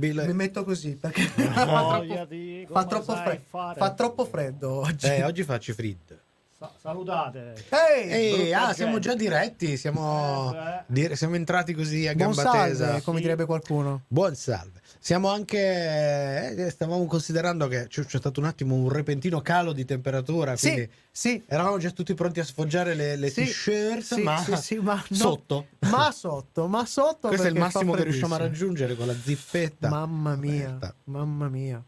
possibile. Mi metto così perché fa, troppo, di fa troppo fre- fa troppo freddo oggi. Eh, oggi faccio frid. Sa- salutate. Ehi, brutta ah, siamo già diretti, siamo, Eh, siamo entrati così a buon gamba salve, tesa. come Sì. direbbe qualcuno. Buon salve. Siamo anche, eh, stavamo considerando che c'è, c'è stato un attimo un repentino calo di temperatura, quindi Sì, sì. eravamo già tutti pronti a sfoggiare le, le Sì, t-shirt, sì, ma, sì, sì, ma no. sotto. Ma sotto, ma sotto. Questo è il massimo che riusciamo a raggiungere con la zippetta. Mamma mia, aperta. mamma mia.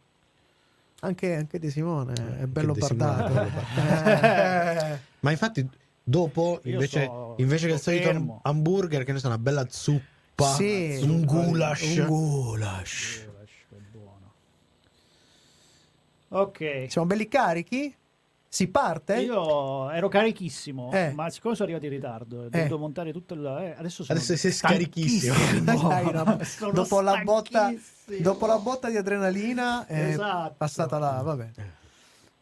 Anche, anche De Simone è bello De Simone è bello Eh, Ma infatti, dopo, invece, sto- invece che il solito fermo. hamburger, che ne so, una bella zuppa, sì, un goulash. Un goulash. Che buono. Ok. Siamo belli carichi? Si parte? Io ero carichissimo, Eh. ma siccome sono arrivato in ritardo, ho dovuto montare tutto il. eh, adesso sono Adesso sei scarichissimo. Sono dopo, la botta, dopo la botta di adrenalina è Esatto. passata là, vabbè.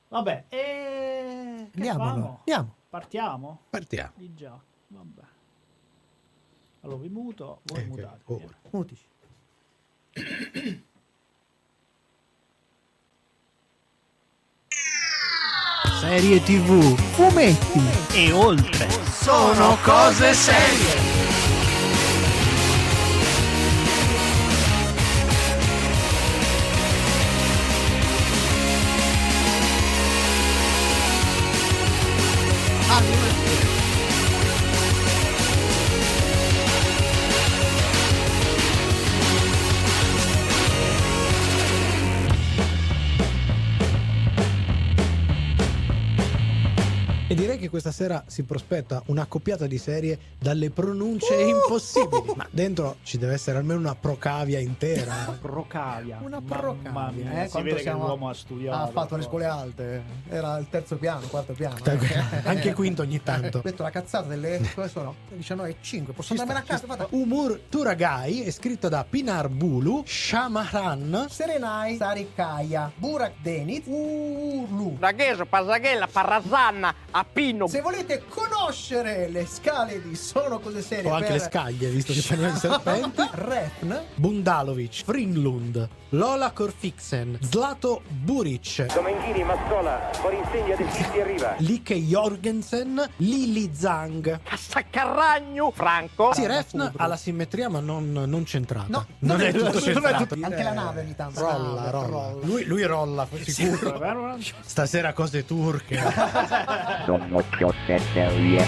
Vabbè, e... Andiamo, andiamo. Partiamo? Partiamo. Di già, vabbè. Allora vi muto, voi Eh, mutate. ora. Mutici. Serie TV, fumetti, E oltre. sono cose serie. E direi che questa sera si prospetta una coppiata di serie dalle pronunce impossibili. Ma dentro ci deve essere almeno una procavia intera. Procavia. Una Mamma procavia, mia, eh, si vede siamo- che l'uomo ha studiato. Ha fatto le scuole alte, era il terzo piano, quarto piano. Anche quinto ogni tanto. Ho detto la cazzata delle come sono 19 e 5, posso andarmene a casa? Vada. Umur Turagai è scritto da Pinar Bulu, Shamaran, Serenai, Sarikaya, Burak Denit, Ulu. Ragheso, Pasaghella, Parrasanna, Appino. Se volete conoscere le scale di Sono Cose Serie o anche per le scaglie, visto che parliamo di serpenti. Refn, Bundalovic, Fringlund, Lola Korfixen, Zlato Buric, Domenghini, Mascola, Forinsegna del City arriva. Like Jorgensen, Lili Zhang. Saccarragno, Franco. Sì, Refn ha la simmetria ma non, non centrata. No, non, non è è tutto tutto- non è centrato. tutto- anche la nave ogni tanto. Rolla, Nave, rolla. rolla. Lui, lui rolla, sicuro. Stasera cose turche. Sono cose serie.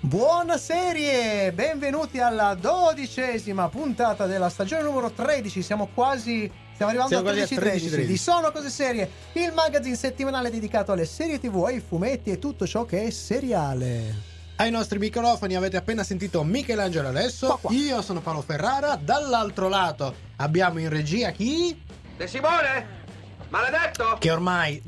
Buona serie! Benvenuti alla dodicesima puntata della stagione numero 13. Siamo quasi. Stiamo arrivando Siamo a quasi a 13, 13, di Sono Cose Serie, il magazine settimanale dedicato alle serie TV, ai fumetti e tutto ciò che è seriale. Ai nostri microfoni avete appena sentito Michelangelo adesso. Qua, qua. Io sono Paolo Ferrara. Dall'altro lato abbiamo in regia chi? De Simone? Maledetto? Che ormai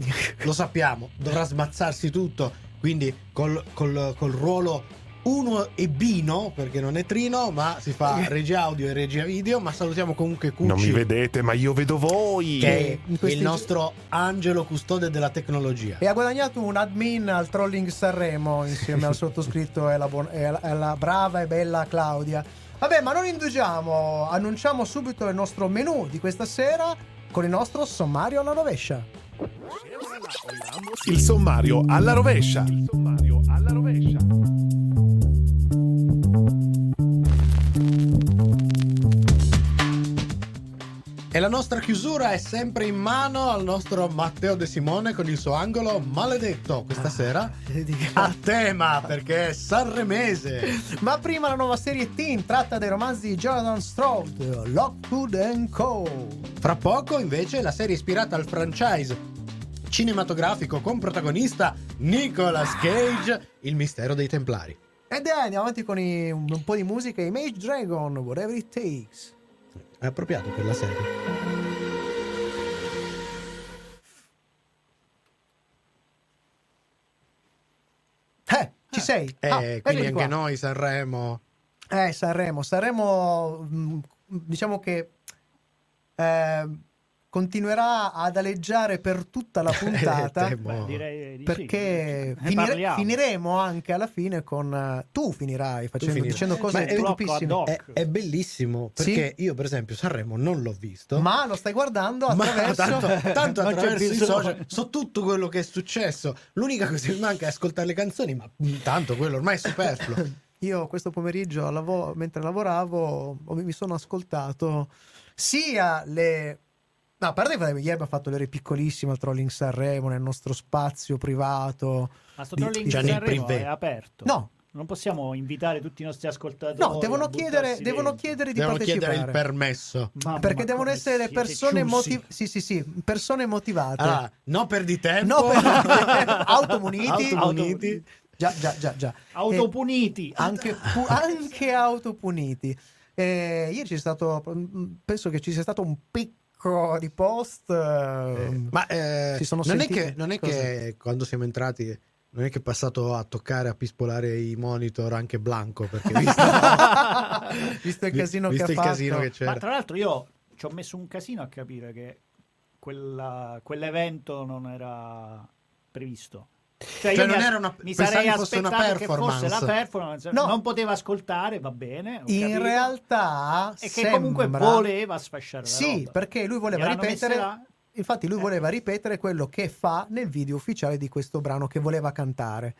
lo sappiamo, dovrà smazzarsi tutto. Quindi col, col- col ruolo uno e bino, perché non è trino, ma si fa regia audio e regia video. Ma salutiamo comunque Cucci. Non mi vedete, ma io vedo voi. Che è questi il nostro angelo custode della tecnologia. E ha guadagnato un admin al Trolling Sanremo insieme al sottoscritto e alla, buon- e alla- e alla brava e bella Claudia. Vabbè, ma non indugiamo, annunciamo subito il nostro menù di questa sera con il nostro sommario alla rovescia. Il sommario alla rovescia. Il sommario alla rovescia. E la nostra chiusura è sempre in mano al nostro Matteo De Simone con il suo angolo maledetto. Questa sera a tema perché è sanremese. Ma prima la nuova serie Teen tratta dai romanzi di Jonathan Stroud, Lockwood and Co. Fra poco invece la serie ispirata al franchise cinematografico con protagonista Nicolas Cage, Il mistero dei Templari. E dai, andiamo avanti con i- un po' di musica. Image Dragon, Whatever It Takes. È appropriato per la serie. Eh, ci sei? Eh, Ah, quindi anche qua. noi Sanremo. Eh, Sanremo. Sanremo, mh, diciamo che eh, continuerà ad aleggiare per tutta la puntata. Eh. Beh, direi di Perché sì. Finire- finiremo anche alla fine con eh, tu finirai facendo, finirai. dicendo Ma cose è- È, è bellissimo perché io, per esempio, Sanremo non l'ho visto. ma lo stai guardando Ma attraverso tanto, tanto c'è attraverso i social so tutto quello che è successo. L'unica cosa che mi manca è ascoltare le canzoni, ma tanto quello ormai è superfluo. Io questo pomeriggio, al lavo- mentre lavoravo, mi sono ascoltato sia le... No, a parte che ieri abbiamo fatto l'ere piccolissima al Trolling Sanremo nel nostro spazio privato. Ma sto di- trolling Gianni Sanremo è aperto. No. Non possiamo invitare tutti i nostri ascoltatori. No, devono chiedere, devono chiedere di Devono partecipare. chiedere il permesso. Mamma, perché devono essere persone, ciusi. motiv- sì, sì, sì, persone motivate. Allora, no perdi tempo. No, per- automuniti. Automuniti. Già, già, già, già. Autopuniti. Eh, anche, pu- anche autopuniti. Eh, ieri c'è stato, penso che ci sia stato un picco di post. eh, Ma eh, Si sono non, è sentiti che, non è che quando siamo entrati, non è che è passato a toccare, a pispolare i monitor anche Blanco, perché visto, visto il casino visto che il ha fatto. casino che Ma c'era. tra l'altro io ci ho messo un casino a capire che quella- quell'evento non era previsto. Cioè, Cioè, io non mi, era una- mi sarei aspettato che fosse la performance. No. Non poteva ascoltare, va bene. In capito. realtà, E che comunque voleva sfasciare la Sì, perché lui voleva ripetere. Infatti, lui Eh. voleva ripetere quello che fa nel video ufficiale di questo brano che voleva cantare.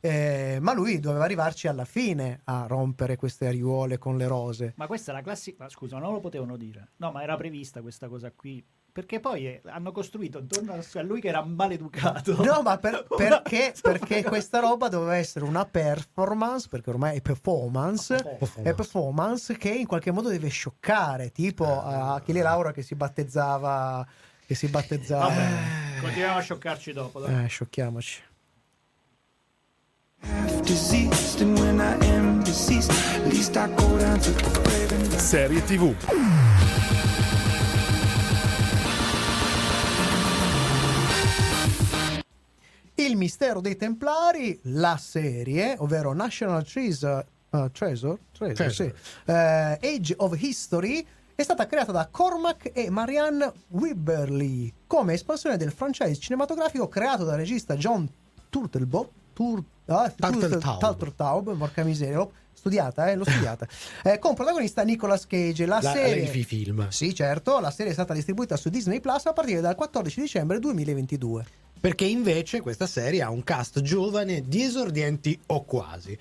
Eh, ma lui doveva arrivarci alla fine a rompere queste aiuole con le rose. Ma questa è la classica. Scusa, non lo potevano dire. No, ma era prevista questa cosa qui. Perché poi eh, hanno costruito intorno a lui che era maleducato. No, ma per- perché, perché questa roba doveva essere una performance, perché ormai è performance, è performance che in qualche modo deve scioccare, tipo a Achille Laura che si battezzava, che si battezzava. Vabbè, continuiamo a scioccarci dopo. dai. Eh, sciocchiamoci. deceased, and Il mistero dei Templari, la serie, ovvero National Treasure, uh, Treasure, Treasure, Treasure. sì, eh, Age of History, è stata creata da Cormac e Marianne Wibberley come espansione del franchise cinematografico creato dal regista John Turtlebob. Tur- ah, Turtle- Turtletaub. Porca miseria, studiata, eh, l'ho studiata. Eh, con protagonista Nicolas Cage. La, La- serie... i film. Sì, certo, la serie è stata distribuita su Disney Plus a partire dal 14 dicembre 2022. Perché invece questa serie ha un cast giovane di esordienti o quasi.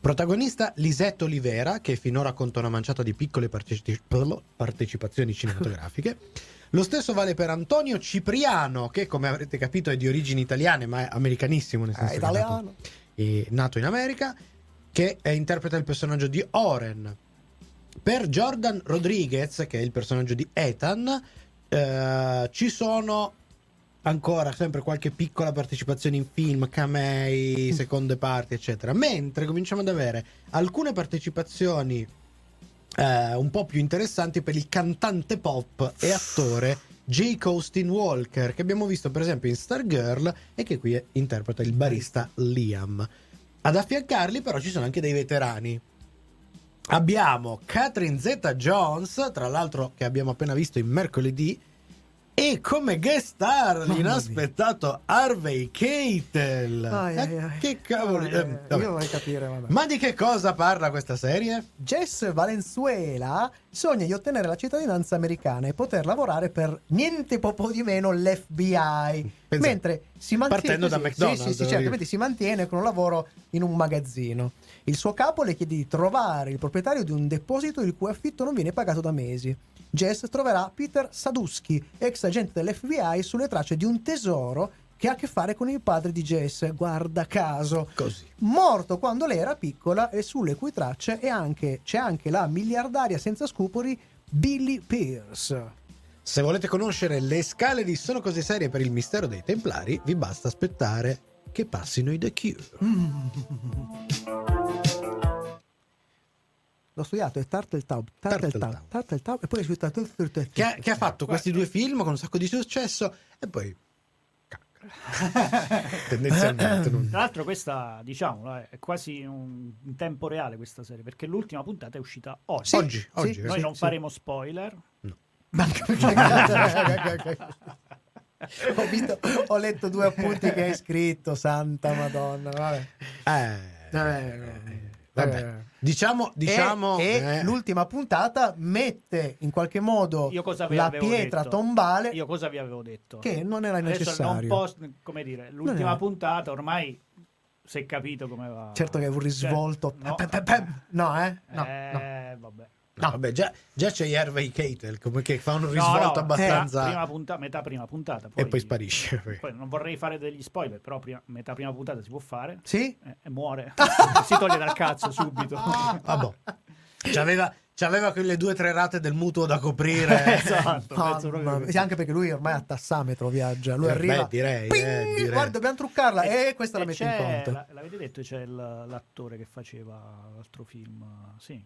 Protagonista Lisette Olivera, che finora conta una manciata di piccole parteci- partecipazioni cinematografiche. Lo stesso vale per Antonio Cipriano, che come avrete capito è di origini italiane, ma è americanissimo, nel senso È è nato, italiano. è nato in America, che interpreta il personaggio di Oren. Per Jordan Rodriguez, che è il personaggio di Ethan, eh, ci sono ancora sempre qualche piccola partecipazione in film, camei, seconde parti, eccetera. Mentre cominciamo ad avere alcune partecipazioni eh, un po' più interessanti per il cantante pop e attore Jake Austin Walker, che abbiamo visto per esempio in Stargirl e che qui interpreta il barista Liam. Ad affiancarli però ci sono anche dei veterani. Abbiamo Catherine Zeta Jones, tra l'altro che abbiamo appena visto in mercoledì, e come guest star Mamma l'inaspettato Harvey Keitel. Ai, Eh, ai, ai. Che cavolo. Eh, vabbè. Io vorrei capire, vabbè. Ma di che cosa parla questa serie? Jess Valenzuela sogna di ottenere la cittadinanza americana e poter lavorare per niente po' di meno l'FBI. Pensa- mentre si mantiene partendo da sì, McDonald's, Sì, sì, sì, certamente si mantiene con un lavoro in un magazzino. Il suo capo le chiede di trovare il proprietario di un deposito il cui affitto non viene pagato da mesi. Jess troverà Peter Sadusky, ex agente dell'FBI, sulle tracce di un tesoro che ha a che fare con il padre di Jess, guarda caso Così. morto quando lei era piccola e sulle cui tracce è anche- c'è anche la miliardaria senza scrupoli Billy Pierce. Se volete conoscere le scale di Sono cose serie per il mistero dei Templari, vi basta aspettare che passino i The Cure. L'ho studiato, è Turtletaub, Turtletaub, Turtletaub. E poi è scritto Turtletaub. Che ha, che ha fatto questi due film con un sacco di successo e poi... Tendenzialmente non... Tra l'altro, questa, diciamo, è quasi un, in tempo reale questa serie, perché l'ultima puntata è uscita oggi. Oggi, oggi, sì, eh. Noi sì, non sì. faremo spoiler, No. Manca perché- ho, visto- ho letto due appunti che hai scritto, santa madonna. Vabbè. Eh, Vabbè, vabbè. Diciamo, diciamo e, e eh, l'ultima puntata mette in qualche modo Io cosa vi la avevo pietra detto? tombale Io cosa vi avevo detto? che non era Adesso necessario. non posso, come dire, l'ultima puntata ormai si è capito come va. Certo che è un risvolto. Cioè, no. Pem, pem, pem. No, eh? No, no. eh, vabbè. No, vabbè, già, già c'è Harvey Keitel come che fa un No, risvolto no, abbastanza prima punta- metà prima puntata. e poi sparisce. Poi non vorrei fare degli spoiler, però prima- metà prima puntata si può fare. Sì? eh, E muore. si toglie dal cazzo subito. Vabbè. C'aveva, c'aveva quelle due o tre rate del mutuo da coprire. esatto. Mamma anche perché lui ormai a tassametro viaggia. Lui Eh, arriva. beh, direi, Ping! eh, direi. Guarda, dobbiamo truccarla. E, questa la e metto in c'è- conto. la- l'avete detto? C'è l'attore che faceva l'altro film. Sì.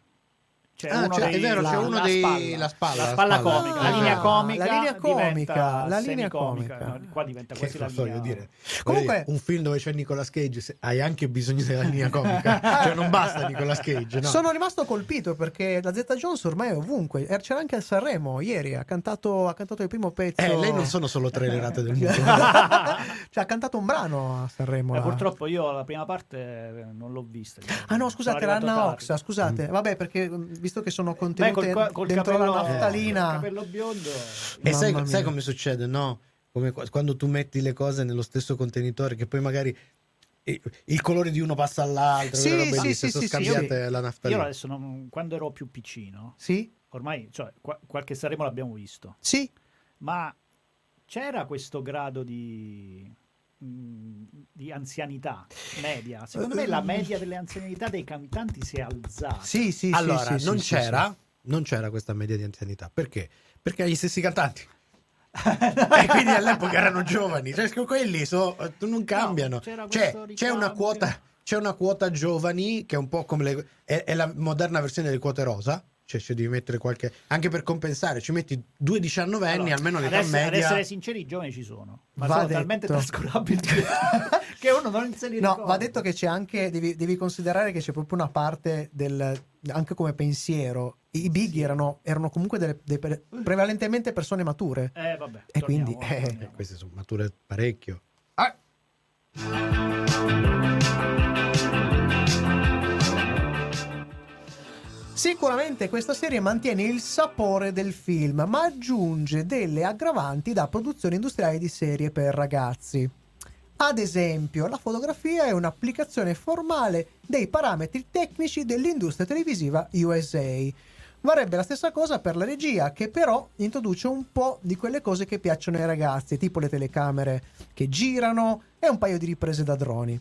C'è Ah, uno c'è- dei, è vero, c'è la- uno la dei- spalla. la spalla, La la spalla spalla. comica. La Ah, linea comica. la linea comica, diventa la linea comica. No, qua diventa Che quasi la linea. dire. Comunque- dire, un film dove c'è Nicolas Cage hai anche bisogno della linea comica cioè non basta Nicolas Cage no? Sono rimasto colpito perché la Z Jones ormai è ovunque. C'era anche a Sanremo ieri. Ha cantato, ha cantato il primo pezzo. eh, lei non sono solo tre le rate del mutuo cioè, ha cantato un brano a Sanremo. Eh, purtroppo io la prima parte eh, non l'ho vista. Ah no, scusate, era Sono arrivato Anna tardi. Oxa, scusate. Vabbè, perché mh, visto che sono Beh, contenute col, col dentro capello, la col naftalina. capello biondo. e sai, sai come succede no? come qua- quando tu metti le cose nello stesso contenitore che poi magari il colore di uno passa all'altro Sì, robe sì, lì, sì, se sono sì, sì, scambiate la Io naftalina adesso, non- quando ero più piccino, Sì? ormai cioè, qua- qualche Sanremo l'abbiamo visto, Sì. ma c'era questo grado di, di anzianità media. Secondo me la media delle anzianità dei cantanti si è alzata. Sì, sì, sì, allora sì, non sì, sì, c'era non c'era questa media di anzianità. Perché? perché gli stessi cantanti. E quindi all'epoca erano giovani. Cioè quelli so- non cambiano. c'era Cioè, c'è una quota c'è una quota giovani che è un po' come le, è, è la moderna versione delle quote rosa cioè ci devi mettere qualche anche per compensare ci metti due diciannovenni Allora, almeno ad l'età essere, ad media essere sinceri, i giovani ci sono, ma Va sono detto. talmente trascurabili che, uno non se li No, ricorda. va detto che c'è anche, devi, devi considerare che c'è proprio una parte del, anche come pensiero. I big erano, erano comunque delle, dei pre- prevalentemente persone mature. Eh, vabbè, E torniamo, quindi, eh, torniamo. queste sono mature parecchio Sicuramente questa serie mantiene il sapore del film, ma aggiunge delle aggravanti da produzione industriale di serie per ragazzi. Ad esempio, la fotografia è un'applicazione formale dei parametri tecnici dell'industria televisiva USA. Varrebbe la stessa cosa per la regia, che però introduce un po' di quelle cose che piacciono ai ragazzi, tipo le telecamere che girano e un paio di riprese da droni.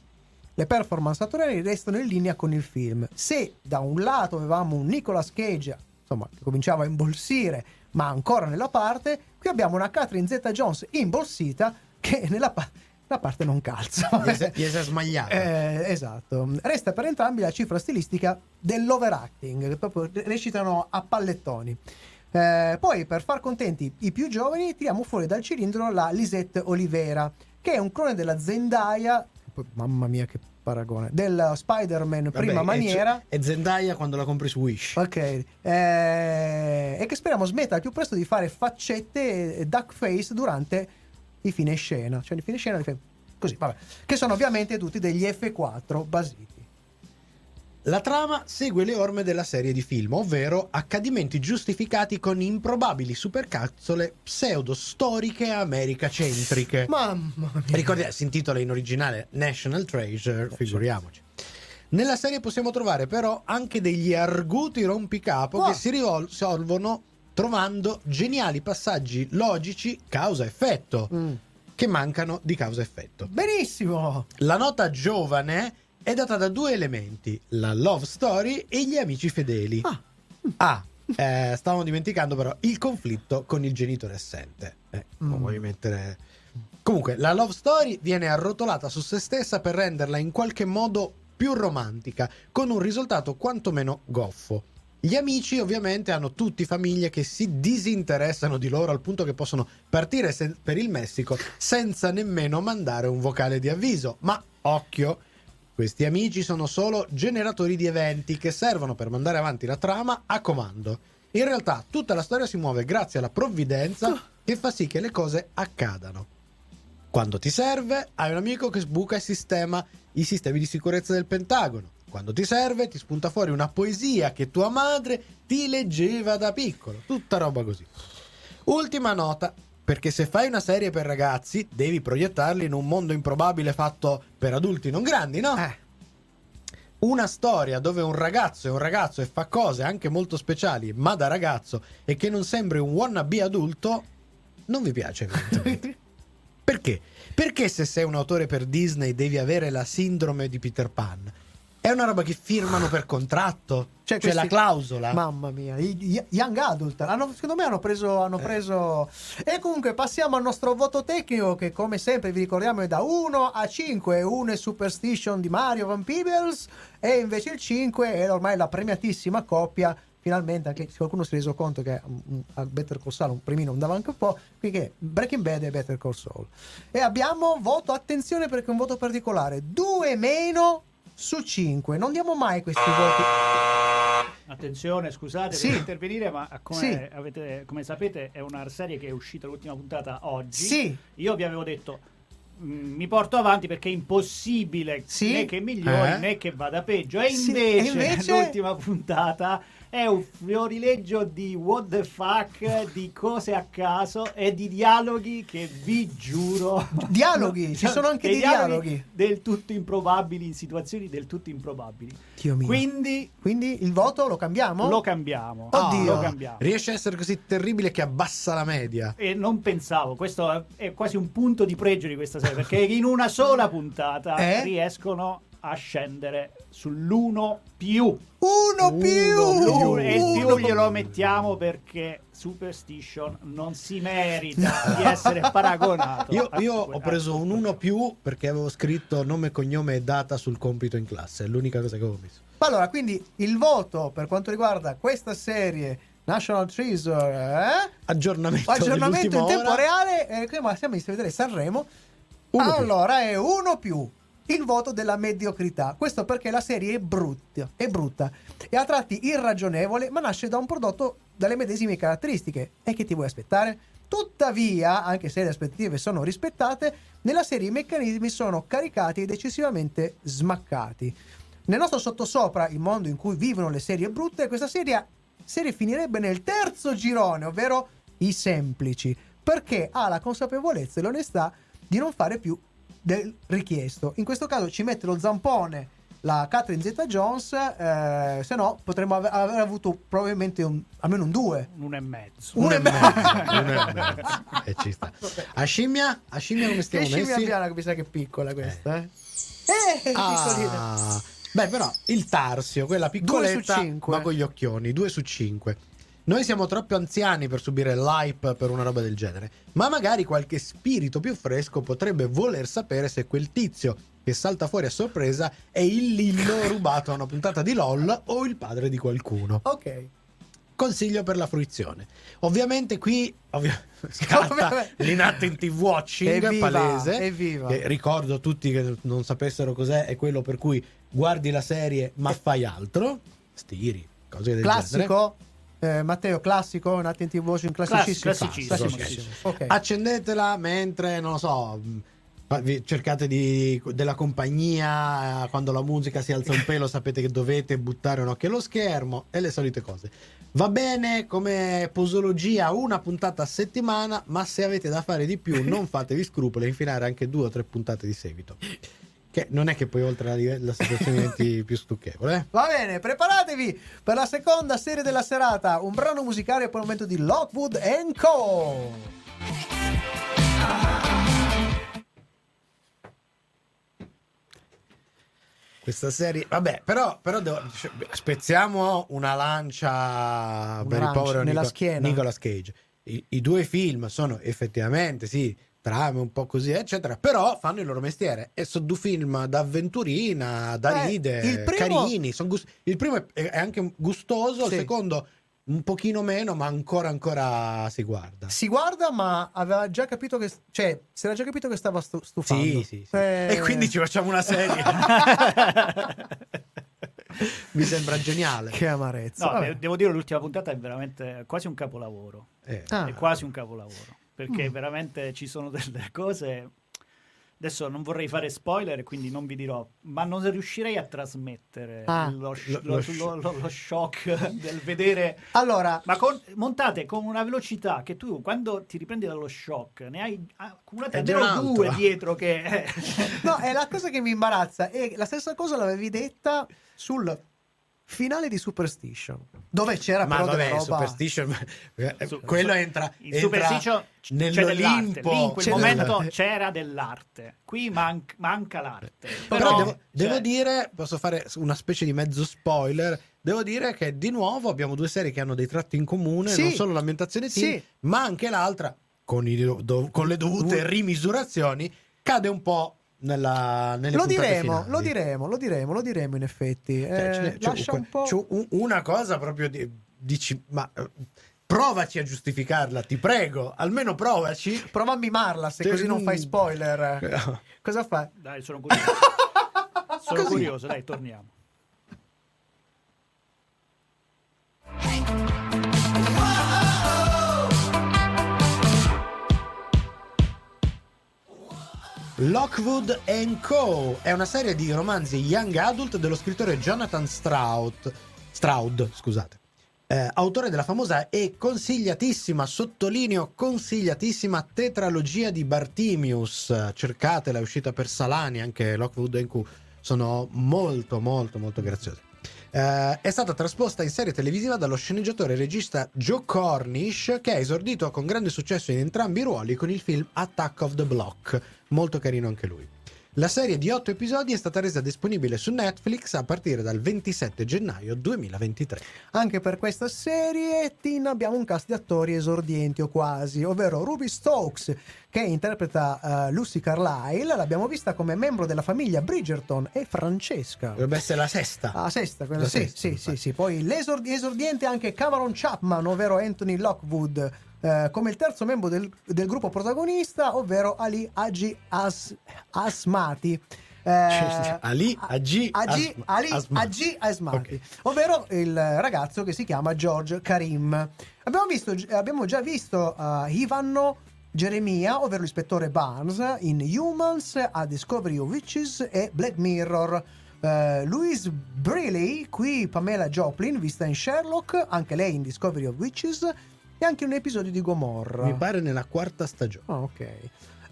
Le performance attoriali restano in linea con il film. Se da un lato avevamo un Nicolas Cage, insomma, che cominciava a imbolsire, ma ancora nella parte, qui abbiamo una Catherine Zeta Jones imbolsita che nella pa- la parte non calza. gli si è- gli si è smagliata Eh, esatto. Resta per entrambi la cifra stilistica dell'overacting, che proprio recitano a pallettoni. Eh, poi, per far contenti i più giovani, tiriamo fuori dal cilindro la Lisette Olivera, che è un clone della Zendaya. Mamma mia, che paragone! Del Spider-Man Vabbè, prima maniera. e Zendaya quando la compri su Wish Ok, eh, e che speriamo smetta al più presto di fare faccette e duck face durante i fine scena, cioè i fine scena, li così, vabbè, che sono ovviamente tutti degli F4 basiti. La trama segue le orme della serie di film, ovvero accadimenti giustificati con improbabili supercazzole pseudo-storiche americacentriche. Mamma mia. Ricordiamo, si intitola in originale National Treasure, figuriamoci. Nella serie possiamo trovare però anche degli arguti rompicapo Wow. che si risolvono trovando geniali passaggi logici causa-effetto, Mm. che mancano di causa-effetto. Benissimo. La nota giovane è data da due elementi, la love story e gli amici fedeli. Ah. Ah, eh, stavamo dimenticando però il conflitto con il genitore assente. Eh, non Mm. vuoi mettere... Comunque, la love story viene arrotolata su se stessa per renderla in qualche modo più romantica, con un risultato quantomeno goffo. Gli amici ovviamente hanno tutti famiglie che si disinteressano di loro al punto che possono partire se- per il Messico senza nemmeno mandare un vocale di avviso. Ma occhio, questi amici sono solo generatori di eventi che servono per mandare avanti la trama a comando. In realtà tutta la storia si muove grazie alla provvidenza che fa sì che le cose accadano. Quando ti serve, hai un amico che sbuca e sistema i sistemi di sicurezza del Pentagono. Quando ti serve, ti spunta fuori una poesia che tua madre ti leggeva da piccolo. Tutta roba così. Ultima nota, perché se fai una serie per ragazzi, devi proiettarli in un mondo improbabile fatto per adulti non grandi, no? Eh. Una storia dove un ragazzo è un ragazzo e fa cose anche molto speciali, ma da ragazzo, e che non sembri un wannabe adulto, non vi piace evidentemente. Perché? Perché se sei un autore per Disney devi avere la sindrome di Peter Pan? È una roba che firmano per contratto? Cioè, questi- la clausola? Mamma mia, i- Young Adult. Hanno- secondo me hanno preso, hanno preso. E comunque passiamo al nostro voto tecnico, che come sempre vi ricordiamo è da 1 a 5. 1 è Superstition di Mario Van Peebles, e invece il 5 è ormai la premiatissima coppia. Finalmente, anche se qualcuno si è reso conto che mm, a Better Call Saul un premino andava anche un po', qui che Breaking Bad e Better Call Saul. E abbiamo voto, attenzione perché è un voto particolare, 2 meno su 5. Non diamo mai questi voti. Attenzione, scusate Sì. per intervenire, ma come, Sì. avete- come sapete è una serie che è uscita l'ultima puntata oggi. Sì. Io vi avevo detto, mm, mi porto avanti perché è impossibile Sì. né che migliori Eh? né che vada peggio. E Sì, invece, e invece- l'ultima puntata è un fiorileggio di what the fuck, di cose a caso e di dialoghi che vi giuro... Dialoghi, ci sono anche dei dei dialoghi. del tutto improbabili in situazioni del tutto improbabili. Dio mio. Quindi Quindi il voto lo cambiamo? lo cambiamo. Oddio. Lo cambiamo. Riesce a essere così terribile che abbassa la media. E non pensavo, questo è- è quasi un punto di pregio di questa serie, perché in una sola puntata Eh? riescono a scendere sull'uno più. Uno più! L'uno- e il più glielo mettiamo perché Superstition non si merita di essere paragonato. Io, io ho preso un tutto 1 ciò. più perché avevo scritto nome, cognome e data sul compito in classe. È l'unica cosa che avevo messo. Allora, quindi il voto per quanto riguarda questa serie National Treasure, eh? Aggiornamento, aggiornamento in tempo ora. reale, eh, che ma siamo a vedere Sanremo. Uno più. allora è uno più. Il voto della mediocrità. Questo perché la serie è brutta, è brutta e a tratti irragionevole, ma nasce da un prodotto dalle medesime caratteristiche. E che ti vuoi aspettare? Tuttavia, anche se le aspettative sono rispettate, nella serie i meccanismi sono caricati ed eccessivamente smaccati. Nel nostro sottosopra, il mondo in cui vivono le serie brutte, questa serie, serie finirebbe nel terzo girone, ovvero i semplici, perché ha la consapevolezza e l'onestà di non fare più del richiesto. In questo caso ci mette lo zampone la Catherine Zeta Jones, eh, se no potremmo ave- aver avuto probabilmente un- almeno un 2. Un uno e mezzo. Uno Uno e e mezzo, uno e mezzo. E ci sta. A scimmia? A scimmia come Che stiamo scimmia messi? piana che mi sa che è piccola questa, eh? Eh. Ah, beh, però il Tarsio, quella piccoletta, Due su cinque. ma con gli occhioni, 2 su 5. Noi siamo troppo anziani per subire l'hype per una roba del genere, ma magari qualche spirito più fresco potrebbe voler sapere se quel tizio che salta fuori a sorpresa è il Lillo rubato a una puntata di LOL o il padre di qualcuno. Ok. Consiglio per la fruizione. Ovviamente qui ovvia- scatta l'inattentive watching Evviva, palese. evviva. Che ricordo a tutti che non sapessero cos'è, è quello per cui guardi la serie ma fai altro. Stiri, cose del genere. Classico? Eh, Matteo, classico? Un attentive watching classicissimo. classicissimo, Classicissimo. sì, Ok. Accendetela mentre, non lo so, cercate di, della compagnia, eh, quando la musica si alza un pelo sapete che dovete buttare un occhio allo schermo e le solite cose. Va bene come posologia una puntata a settimana, ma se avete da fare di più non fatevi scrupoli a infilare anche due o tre puntate di seguito. Che non è che poi oltre la, la situazione diventi più stucchevole. eh. Va bene, preparatevi per la seconda serie della serata, un brano musicale per il momento di Lockwood Co. Questa serie, vabbè, però, però devo- spezziamo una lancia per il povero nella Nico- schiena. Nicolas Cage. I, I due film sono effettivamente, sì, trame un po' così, eccetera, però fanno il loro mestiere e sono due film d'avventurina, da Eh, ride, il primo- carini. son gus- il primo è, è anche gustoso, Sì. il secondo un pochino meno, ma ancora ancora si guarda. Si guarda, ma aveva già capito che. cioè, si era già capito che stava stu- stufando. Sì, sì, sì. Eh, E quindi ci facciamo una serie. Mi sembra geniale. Che amarezza. No, Vabbè. devo dire l'ultima puntata è veramente quasi un capolavoro. Eh, Ah. È quasi un capolavoro. Perché Mm. veramente ci sono delle cose. Adesso non vorrei fare spoiler, quindi non vi dirò, ma non riuscirei a trasmettere Ah. lo, sh- Lo- lo- lo sh- lo- lo- lo shock del vedere. Allora, Ma con- montate con una velocità che tu, quando ti riprendi dallo shock, ne hai accumulate almeno due dietro che. eh. no, è la cosa che mi imbarazza. E la stessa cosa l'avevi detta sul finale di Superstition, dove c'era Ma però vabbè, della roba... Superstition, eh, Su- quello entra, in entra Superstition c- c'è dell'arte. nell'Olimpo. Lì in quel C'è momento dell'arte. c'era dell'arte. Qui man- manca l'arte. Però, Però, devo, devo cioè, dire, posso fare una specie di mezzo spoiler. Devo dire che di nuovo abbiamo due serie che hanno dei tratti in comune, Sì. non solo l'ambientazione teen, Sì. ma anche l'altra, con, i do- con le dovute rimisurazioni, cade un po' nella, nelle Lo diremo, finali. lo diremo, lo diremo, lo diremo in effetti. Cioè, Eh, c'è lascia un po'... un- una cosa proprio di, dici, ma eh, provaci a giustificarla, ti prego, almeno provaci. Prova a mimarla se Cioè, così non fai spoiler. Cosa fai? Dai, sono curioso. sono Così. curioso, dai, torniamo. Lockwood Co. è una serie di romanzi young adult dello scrittore Jonathan Stroud, Stroud, scusate. eh, autore della famosa e consigliatissima, sottolineo consigliatissima tetralogia di Bartimius. Cercatela, è uscita per Salani, anche Lockwood Co. Sono molto, molto, molto graziose. Eh, è stata trasposta in serie televisiva dallo sceneggiatore e regista Joe Cornish, che ha esordito con grande successo in entrambi i ruoli con il film Attack of the Block, molto carino anche lui. La serie di otto episodi è stata resa disponibile su Netflix a partire dal 27 gennaio 2023. Anche per questa serie, Teen, abbiamo un cast di attori esordienti o quasi, ovvero Ruby Stokes, che interpreta eh, Lucy Carlyle. L'abbiamo vista come membro della famiglia Bridgerton e Francesca. Dovrebbe essere la sesta. Ah, sesta, quella La sì, sesta, sì, sì, sì. Poi l'esordi- esordiente anche Cameron Chapman, ovvero Anthony Lockwood, eh, come il terzo membro del, del gruppo protagonista, ovvero Ali Haji As- Asmati. Eh, Ali Haji- Asma- Ali Asmati. Haji Asmati, Ok. ovvero il ragazzo che si chiama George Karim. Abbiamo, visto, abbiamo già visto uh, Ivanno Geremia, ovvero l'ispettore Barnes, in Humans, A Discovery of Witches e Black Mirror. Uh, Louise Brealey, qui Pamela Joplin, vista in Sherlock, anche lei in Discovery of Witches, e anche un episodio di Gomorra. Mi pare nella quarta stagione. Ah, ok.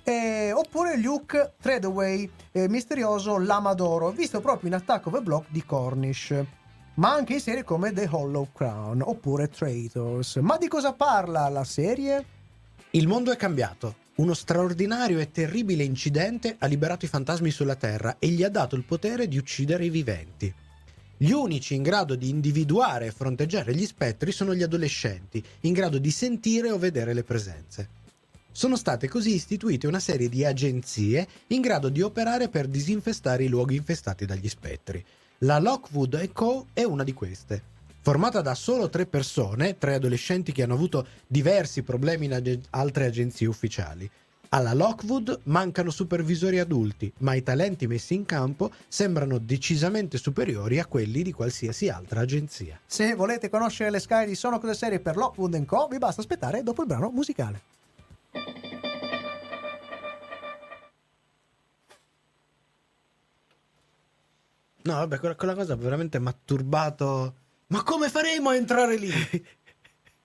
Eh, oppure Luke Treadaway, eh, misterioso Lama d'Oro, visto proprio in Attack of the Block di Cornish. Ma anche in serie come The Hollow Crown oppure Traitors. Ma di cosa parla la serie? Il mondo è cambiato. Uno straordinario e terribile incidente ha liberato i fantasmi sulla Terra e gli ha dato il potere di uccidere i viventi. Gli unici in grado di individuare e fronteggiare gli spettri sono gli adolescenti, in grado di sentire o vedere le presenze. Sono state così istituite una serie di agenzie in grado di operare per disinfestare i luoghi infestati dagli spettri. La Lockwood Co. è una di queste. Formata da solo tre persone, tre adolescenti che hanno avuto diversi problemi in ag- altre agenzie ufficiali. Alla Lockwood mancano supervisori adulti, ma i talenti messi in campo sembrano decisamente superiori a quelli di qualsiasi altra agenzia. Se volete conoscere le scale di Sono Cose Serie per Lockwood Co, vi basta aspettare dopo il brano musicale. No, vabbè, quella, quella cosa veramente mi ha turbato. Ma come faremo a entrare lì?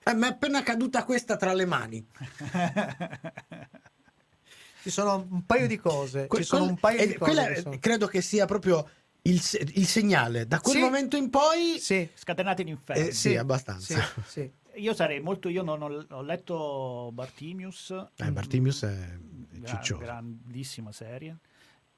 Eh, mi è appena caduta questa tra le mani. Ci sono un paio di cose. Que- Ci sono quel- un paio di cose. quella, che sono- credo che sia proprio il, il segnale. Da quel Sì. momento in poi. Sì, Scatenati in inferno. Eh, sì, abbastanza. sì, sì. Io sarei molto. Io non ho, ho letto Bartimius. Eh, Bartimius è Gra- ciccioso. grandissima serie.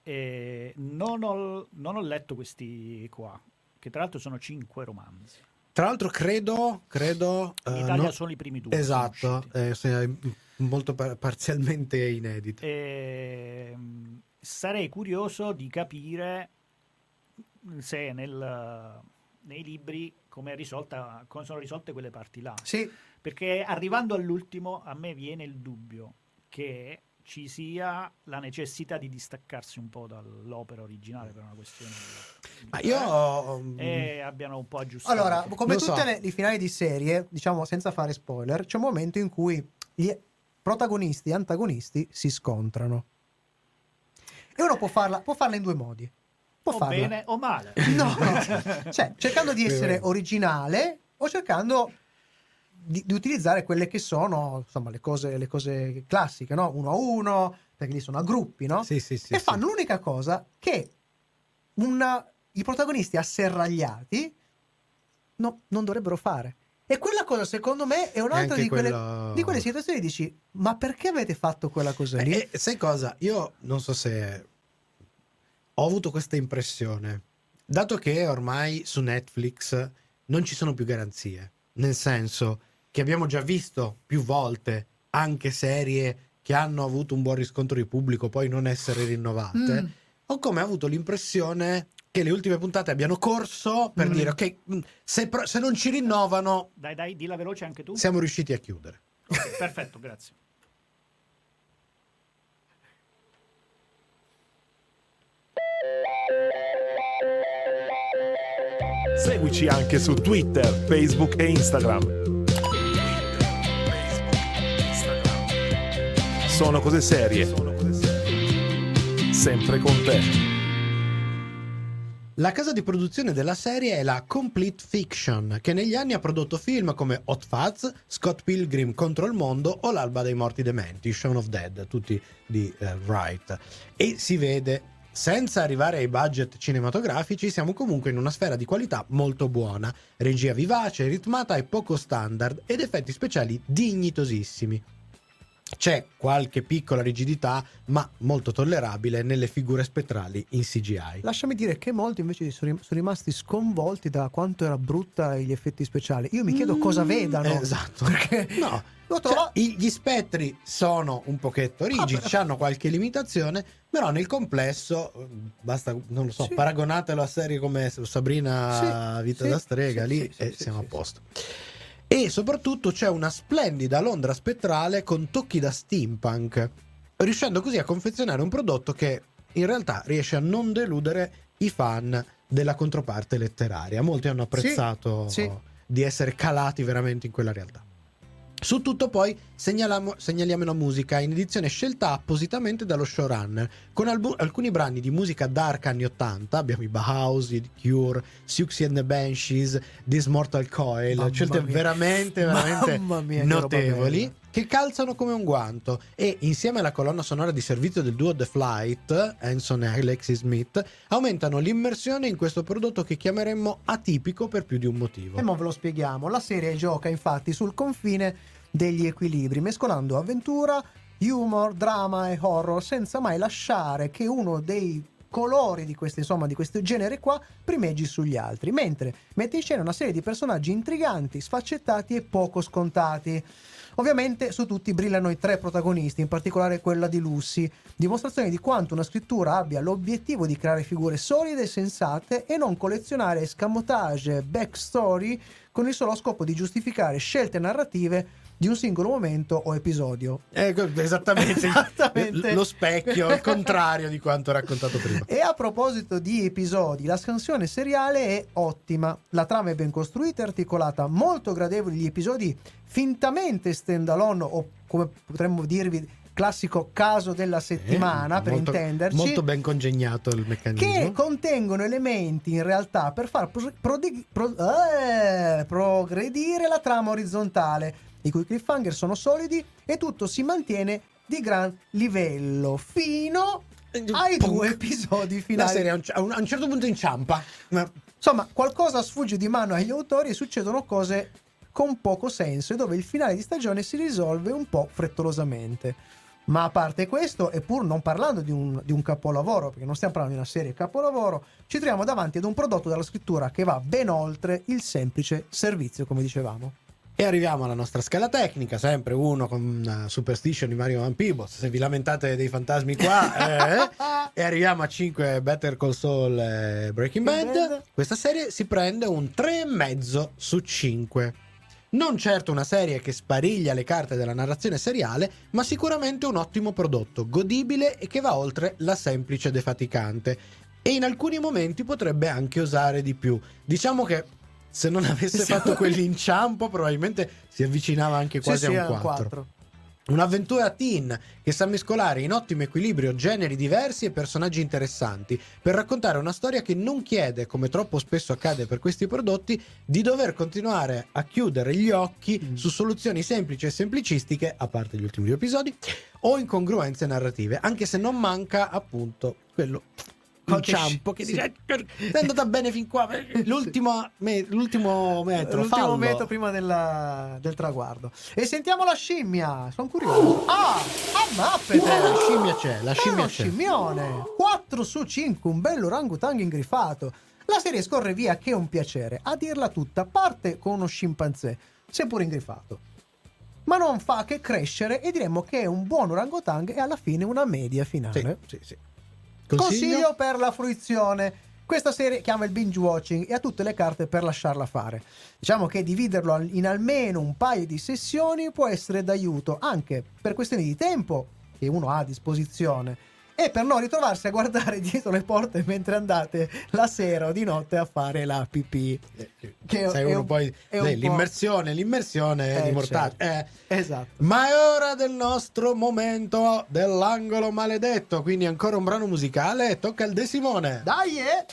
E non ho, non ho letto questi qua, che tra l'altro sono cinque romanzi. Tra l'altro, credo. credo In eh, Italia no- sono i primi due. Esatto, eh, sì, molto par- parzialmente inedito. Ehm, sarei curioso di capire se nel- nei libri come, è risolta, come sono risolte quelle parti là. Sì, Perché arrivando all'ultimo a me viene il dubbio che ci sia la necessità di distaccarsi un po' dall'opera originale per una questione Ma io. mm, e abbiano un po' aggiustato. Allora, come Lo so. tutte le i finali di serie, diciamo senza fare spoiler, c'è un momento in cui gli protagonisti e antagonisti si scontrano. E uno può farla, può farla in due modi. Può o farla. bene o male. No, cioè cercando di essere originale o cercando di, di utilizzare quelle che sono insomma le cose, le cose classiche, no? Uno a uno, perché lì sono a gruppi, no? Sì, sì, sì. e sì. fanno l'unica cosa che una- i protagonisti asserragliati no- non dovrebbero fare. E quella cosa, secondo me, è un'altra di quelle, quello- di quelle situazioni. Dici, ma perché avete fatto quella cosa lì? E sai cosa? Io non so se ho avuto questa impressione. Dato che ormai su Netflix non ci sono più garanzie, nel senso che abbiamo già visto più volte anche serie che hanno avuto un buon riscontro di pubblico poi non essere rinnovate, Mm. ho come avuto l'impressione che le ultime puntate abbiano corso per Mm. dire ok, mm, se, pro- se non ci rinnovano Dai, dai, dilla veloce anche tu. siamo riusciti a chiudere. Ok, perfetto, grazie. Seguici anche su Twitter, Facebook e Instagram. Sono cose serie. Sempre con te. La casa di produzione della serie è la Complete Fiction, che negli anni ha prodotto film come Hot Fuzz, Scott Pilgrim contro il mondo o L'alba dei morti dementi, Shaun of Dead, tutti di eh, Wright. E si vede, senza arrivare ai budget cinematografici, siamo comunque in una sfera di qualità molto buona, regia vivace, ritmata e poco standard ed effetti speciali dignitosissimi. C'è qualche piccola rigidità, ma molto tollerabile nelle figure spettrali in CGI. Lasciami dire che molti invece sono rim- sono rimasti sconvolti da quanto era brutta gli effetti speciali. Io mi chiedo cosa vedano. Esatto. Perché No, cioè, gli spettri sono un pochetto rigidi, hanno qualche limitazione, però nel complesso eh, basta, non lo so, Sì. paragonatelo a serie come Sabrina Sì, Vita sì, da strega, lì e sì, siamo a posto. E soprattutto c'è una splendida Londra spettrale con tocchi da steampunk, riuscendo così a confezionare un prodotto che in realtà riesce a non deludere i fan della controparte letteraria. Molti hanno apprezzato sì. di essere calati veramente in quella realtà. Su tutto poi segnaliamo, una musica in edizione scelta appositamente dallo showrunner, con albu- alcuni brani di musica dark anni 80, abbiamo i Bauhaus, i Cure, Siouxsie and the Banshees, This Mortal Coil, Mamma scelte mia. veramente, veramente mia, notevoli. Che calzano come un guanto e insieme alla colonna sonora di servizio del duo The Flight, Hanson e Alexis Smith, aumentano l'immersione in questo prodotto che chiameremmo atipico per più di un motivo. E mo ve lo spieghiamo. La serie gioca infatti sul confine degli equilibri, mescolando avventura, humor, drama e horror, senza mai lasciare che uno dei colori di questo, insomma, di questo genere qua primeggi sugli altri, mentre mette in scena una serie di personaggi intriganti, sfaccettati e poco scontati. Ovviamente su tutti brillano i tre protagonisti, in particolare quella di Lucy, dimostrazione di quanto una scrittura abbia l'obiettivo di creare figure solide e sensate e non collezionare escamotage, backstory con il solo scopo di giustificare scelte narrative di un singolo momento o episodio. Ecco, esattamente, Esattamente. lo specchio, il contrario di quanto raccontato prima. E a proposito di episodi, la scansione seriale è ottima. La trama è ben costruita e articolata, molto gradevoli gli episodi fintamente standalone o come potremmo dirvi classico caso della settimana Eh, per molto- intenderci. Molto ben congegnato il meccanismo. che contengono elementi in realtà per far pro- prodi- pro- eh, progredire la trama orizzontale, i cui cliffhanger sono solidi e tutto si mantiene di gran livello fino ai Punk. due episodi La finali. serie a un, a un- a un certo punto inciampa. Ma Insomma, qualcosa sfugge di mano agli autori e succedono cose con poco senso e dove il finale di stagione si risolve un po' frettolosamente. Ma a parte questo, e pur non parlando di un, di un capolavoro, perché non stiamo parlando di una serie capolavoro, ci troviamo davanti ad un prodotto dalla scrittura che va ben oltre il semplice servizio, come dicevamo. E arriviamo alla nostra scala tecnica, sempre uno con una superstition di Mario Van Peebles. Se vi lamentate dei fantasmi qua, eh, e arriviamo a 5 Better Call Saul e Breaking Bad. Bad. Questa serie si prende un 3,5 su 5. Non certo una serie che spariglia le carte della narrazione seriale, ma sicuramente un ottimo prodotto, godibile e che va oltre la semplice defaticante. E in alcuni momenti potrebbe anche osare di più. Diciamo che se non avesse Siamo- fatto quell'inciampo, probabilmente si avvicinava anche Sì, quasi sì, a un un 4. quattro. Un'avventura teen che sa mescolare in ottimo equilibrio generi diversi e personaggi interessanti per raccontare una storia che non chiede, come troppo spesso accade per questi prodotti, di dover continuare a chiudere gli occhi Mm. su soluzioni semplici e semplicistiche, a parte gli ultimi due episodi, o incongruenze narrative, anche se non manca appunto quello Qualche inciampo che sì. dice è andata bene fin qua l'ultimo, me- l'ultimo metro L'ultimo fallo. metro prima della- del traguardo. E sentiamo la scimmia. Sono curioso. Ah, a mappete. Eh, la scimmia c'è la È scimmia uno c'è scimmione. 4 su 5, un bello orangutango ingrifato. La serie scorre via che è un piacere. A dirla tutta, parte con uno scimpanzé, seppur ingrifato. Ma non fa che crescere e diremmo che è un buon orangutang e alla fine una media finale. sì, sì, sì. Consiglio? per la fruizione. Questa serie chiama il binge watching e ha tutte le carte per lasciarla fare. Diciamo che dividerlo in almeno un paio di sessioni può essere d'aiuto anche per questioni di tempo che uno ha a disposizione e per non ritrovarsi a guardare dietro le porte mentre andate la sera o di notte a fare la pipì. Che Sai è uno un- poi è po'- l'immersione, l'immersione Eh, di mortaggio. certo. Eh, Esatto. ma è ora del nostro momento dell'angolo maledetto, quindi ancora un brano musicale, tocca al De Simone. Dai, eh!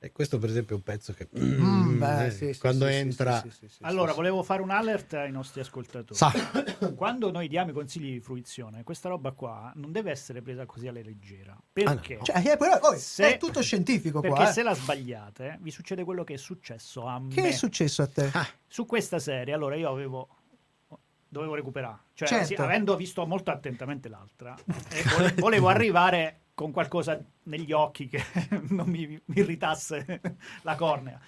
E questo per esempio è un pezzo che Mm, beh, eh, sì, sì, quando sì, entra sì, sì, sì, sì, Allora, sì. volevo fare un alert ai nostri ascoltatori. sa. Quando noi diamo i consigli di fruizione, questa roba qua non deve essere presa così alla leggera. Ah, Perché? no. Cioè, eh, però, oh, Se- è tutto scientifico Perché qua. eh. se la sbagliate, vi succede quello che è successo a Che me. è successo a te? Ah, Su questa serie, allora io avevo dovevo recuperare, cioè Certo. sì, avendo visto molto attentamente l'altra, e vole- volevo arrivare con qualcosa negli occhi che non mi, mi irritasse la cornea.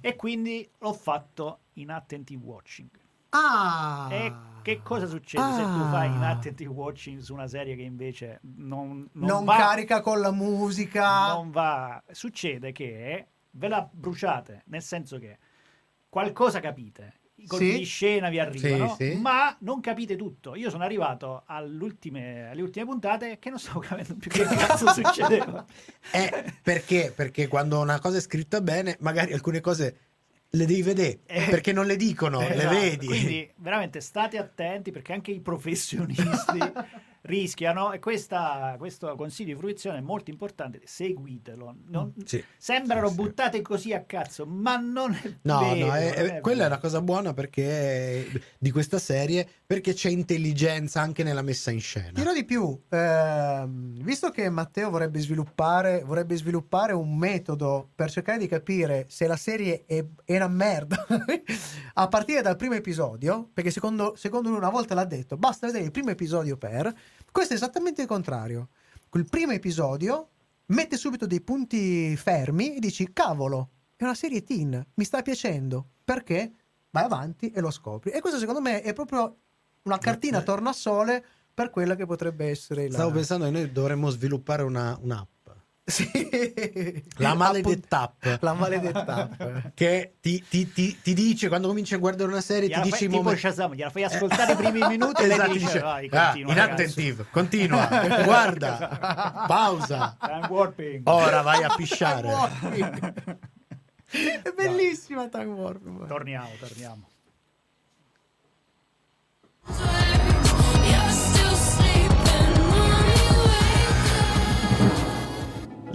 E quindi l'ho fatto in attentive watching. Ah! E che cosa succede se tu fai in Ah. attentive watching su una serie che invece non, non Non, va, carica con la musica. non va? Succede che ve la bruciate, nel senso che qualcosa capite. I colpi Sì. di scena vi arrivano, Sì, sì. ma non capite tutto. Io sono arrivato all'ultime- alle ultime puntate che non stavo capendo più che cazzo succedeva. Eh, perché? Perché quando una cosa è scritta bene, magari alcune cose le devi vedere, Eh, perché non le dicono, le Esatto, vedi. Quindi veramente state attenti perché anche i professionisti rischiano e questa, questo consiglio di fruizione è molto importante, seguitelo. Non- Sì. Sembrano Sì, sì. buttate così a cazzo, ma non è No, vero, no, è- non è- quella è una cosa buona perché di questa serie, perché c'è intelligenza anche nella messa in scena. Dirò di più, ehm, visto che Matteo vorrebbe sviluppare, vorrebbe sviluppare un metodo per cercare di capire se la serie è, è una merda a partire dal primo episodio, perché secondo, secondo lui una volta l'ha detto, basta vedere il primo episodio per, questo è esattamente il contrario. Quel primo episodio mette subito dei punti fermi e dici, cavolo, è una serie teen, mi sta piacendo, perché? Vai avanti e lo scopri. E questo secondo me è proprio una cartina Eh. tornasole per quella che potrebbe essere la... Stavo pensando che noi dovremmo sviluppare una, un'app, Sì. la maledetta app, La maledetta app. che ti, ti- ti- ti dice quando cominci a guardare una serie, Gliela ti fai- dice i tipo momenti... Shazam, gliela fai ascoltare i primi minuti e Esatto, dice, dice, vai, "Ah, continua, in ragazzo." attentive, continua, guarda, pausa, Time warping. ora vai a pisciare. È bellissima Time Warp. Torniamo, torniamo.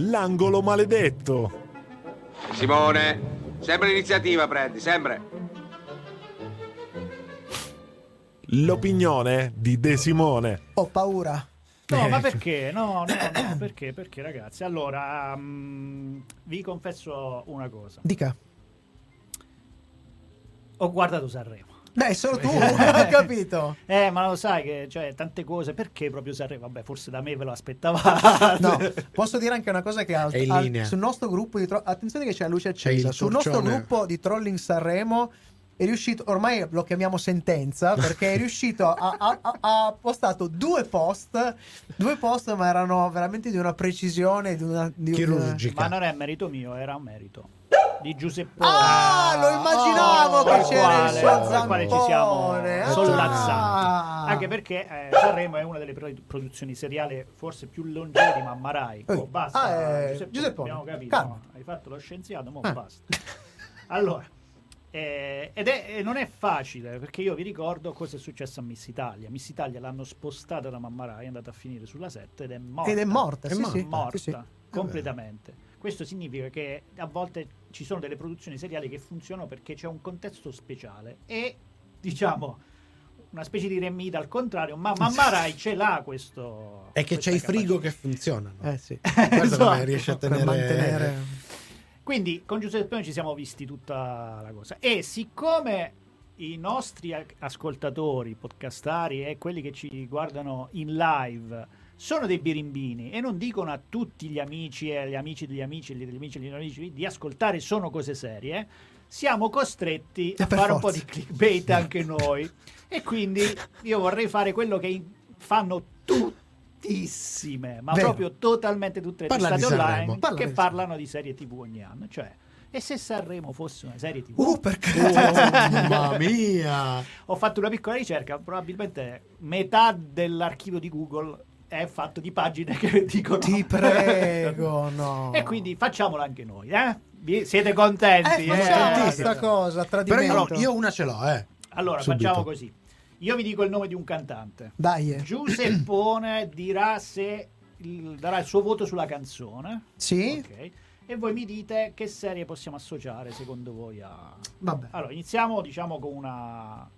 L'angolo maledetto. Simone, sempre l'iniziativa prendi, sempre. L'opinione di De Simone. Ho paura. No, Eh. ma perché? No, no, no, perché? Perché ragazzi, allora mm, vi confesso una cosa. Dica. Ho guardato Sanremo. Beh, solo tu, ho capito. Eh, ma lo sai che cioè tante cose, perché proprio Sanremo? Vabbè, forse da me ve lo aspettavate. No, posso dire anche una cosa che al- È in al- linea. sul nostro gruppo di tro- attenzione che c'è la luce accesa. Sul nostro gruppo di Trolling Sanremo è riuscito, ormai lo chiamiamo sentenza, perché è riuscito a, a- a- ha postato due post, due post ma erano veramente di una precisione, di una, di Chirurgica. Ma non è merito mio, era un merito. Di Giuseppe. Ah, lo immaginavo che col c'era il quale- suo col quale ci siamo zampone. Ah. sollazzati. Anche perché eh, Sanremo è una delle pro- produzioni seriali forse più longeve di Mamma Rai. Oh, Eh. basta, Ah, eh, Giuseppe, Giuseppone, abbiamo capito. calma. no? Hai fatto lo scienziato, mo Eh. basta. Allora, eh, ed è, non è facile perché io vi ricordo cosa è successo a Miss Italia. Miss Italia l'hanno spostata da Mamma Rai, è andata a finire sulla 7 ed è morta. Ed è morta, È sì, morta. sì. morta sì, sì. completamente. Questo significa che a volte ci sono delle produzioni seriali che funzionano perché c'è un contesto speciale e diciamo una specie di remita al contrario, ma Mamma Rai ce l'ha questo. È che c'è i frigo capacità. che funzionano. Eh sì. Guarda Esatto. come riesce a tenere... mantenere... Quindi con Giuseppe ci siamo visti tutta la cosa. E siccome i nostri ascoltatori, podcastari e quelli che ci guardano in live sono dei birimbini e non dicono a tutti gli amici e agli amici degli amici e degli amici degli amici di ascoltare sono cose serie, siamo costretti a Eh, per fare un po' forza. di clickbait anche noi. E quindi io vorrei fare quello che fanno tuttissime, ma Vero. proprio totalmente tutte le Parla testate online. Parla che di parlano di serie TV ogni anno. Cioè, e se Sanremo fosse una serie TV? Uh, perché... Oh, mamma mia! Ho fatto una piccola ricerca, probabilmente metà dell'archivio di Google è fatto di pagine che dicono Ti prego, no. e quindi facciamola anche noi, eh? Vi- Siete contenti? Eh, eh? facciamo Eh, questa cosa, Però tradimento. io, io una ce l'ho, eh. Allora, Subito. facciamo così. Io vi dico il nome di un cantante. Dai. eh. Giuseppone dirà se il- darà il suo voto sulla canzone. Sì? Ok. E voi mi dite che serie possiamo associare secondo voi a... Vabbè. Allora, iniziamo diciamo con una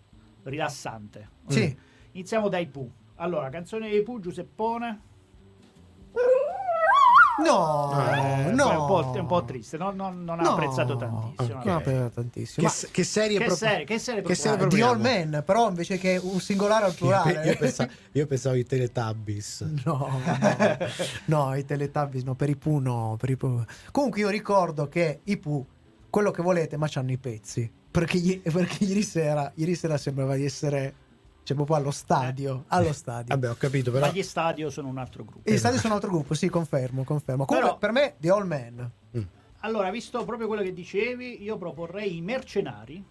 rilassante. Sì. Iniziamo dai Pooh. Allora, canzone dei Pooh, Giuseppone. No, Eh, no. È un po', è un po' triste, no? non, non ha No. apprezzato tantissimo. Ok. Non ho apprezzato tantissimo. Che, che serie Che proprio- serie, che serie che serie? Ma, The All? Man, però invece che un singolare al plurale. Io, io pensavo, io pensavo ai Teletubbies. No, no, no, i Teletubbies no, per i Pooh no, per i Pooh. Comunque io ricordo che i Pooh, quello che volete, ma c'hanno i pezzi. Perché, i- perché ieri sera, ieri sera sembrava di essere, cioè proprio allo stadio, allo stadio. Vabbè, ho capito, però... Ma gli stadio sono un altro gruppo. Gli stadi sono un altro gruppo, sì, confermo, confermo. Comunque Però- per me The All Man. Allora, visto proprio quello che dicevi, io proporrei i mercenari.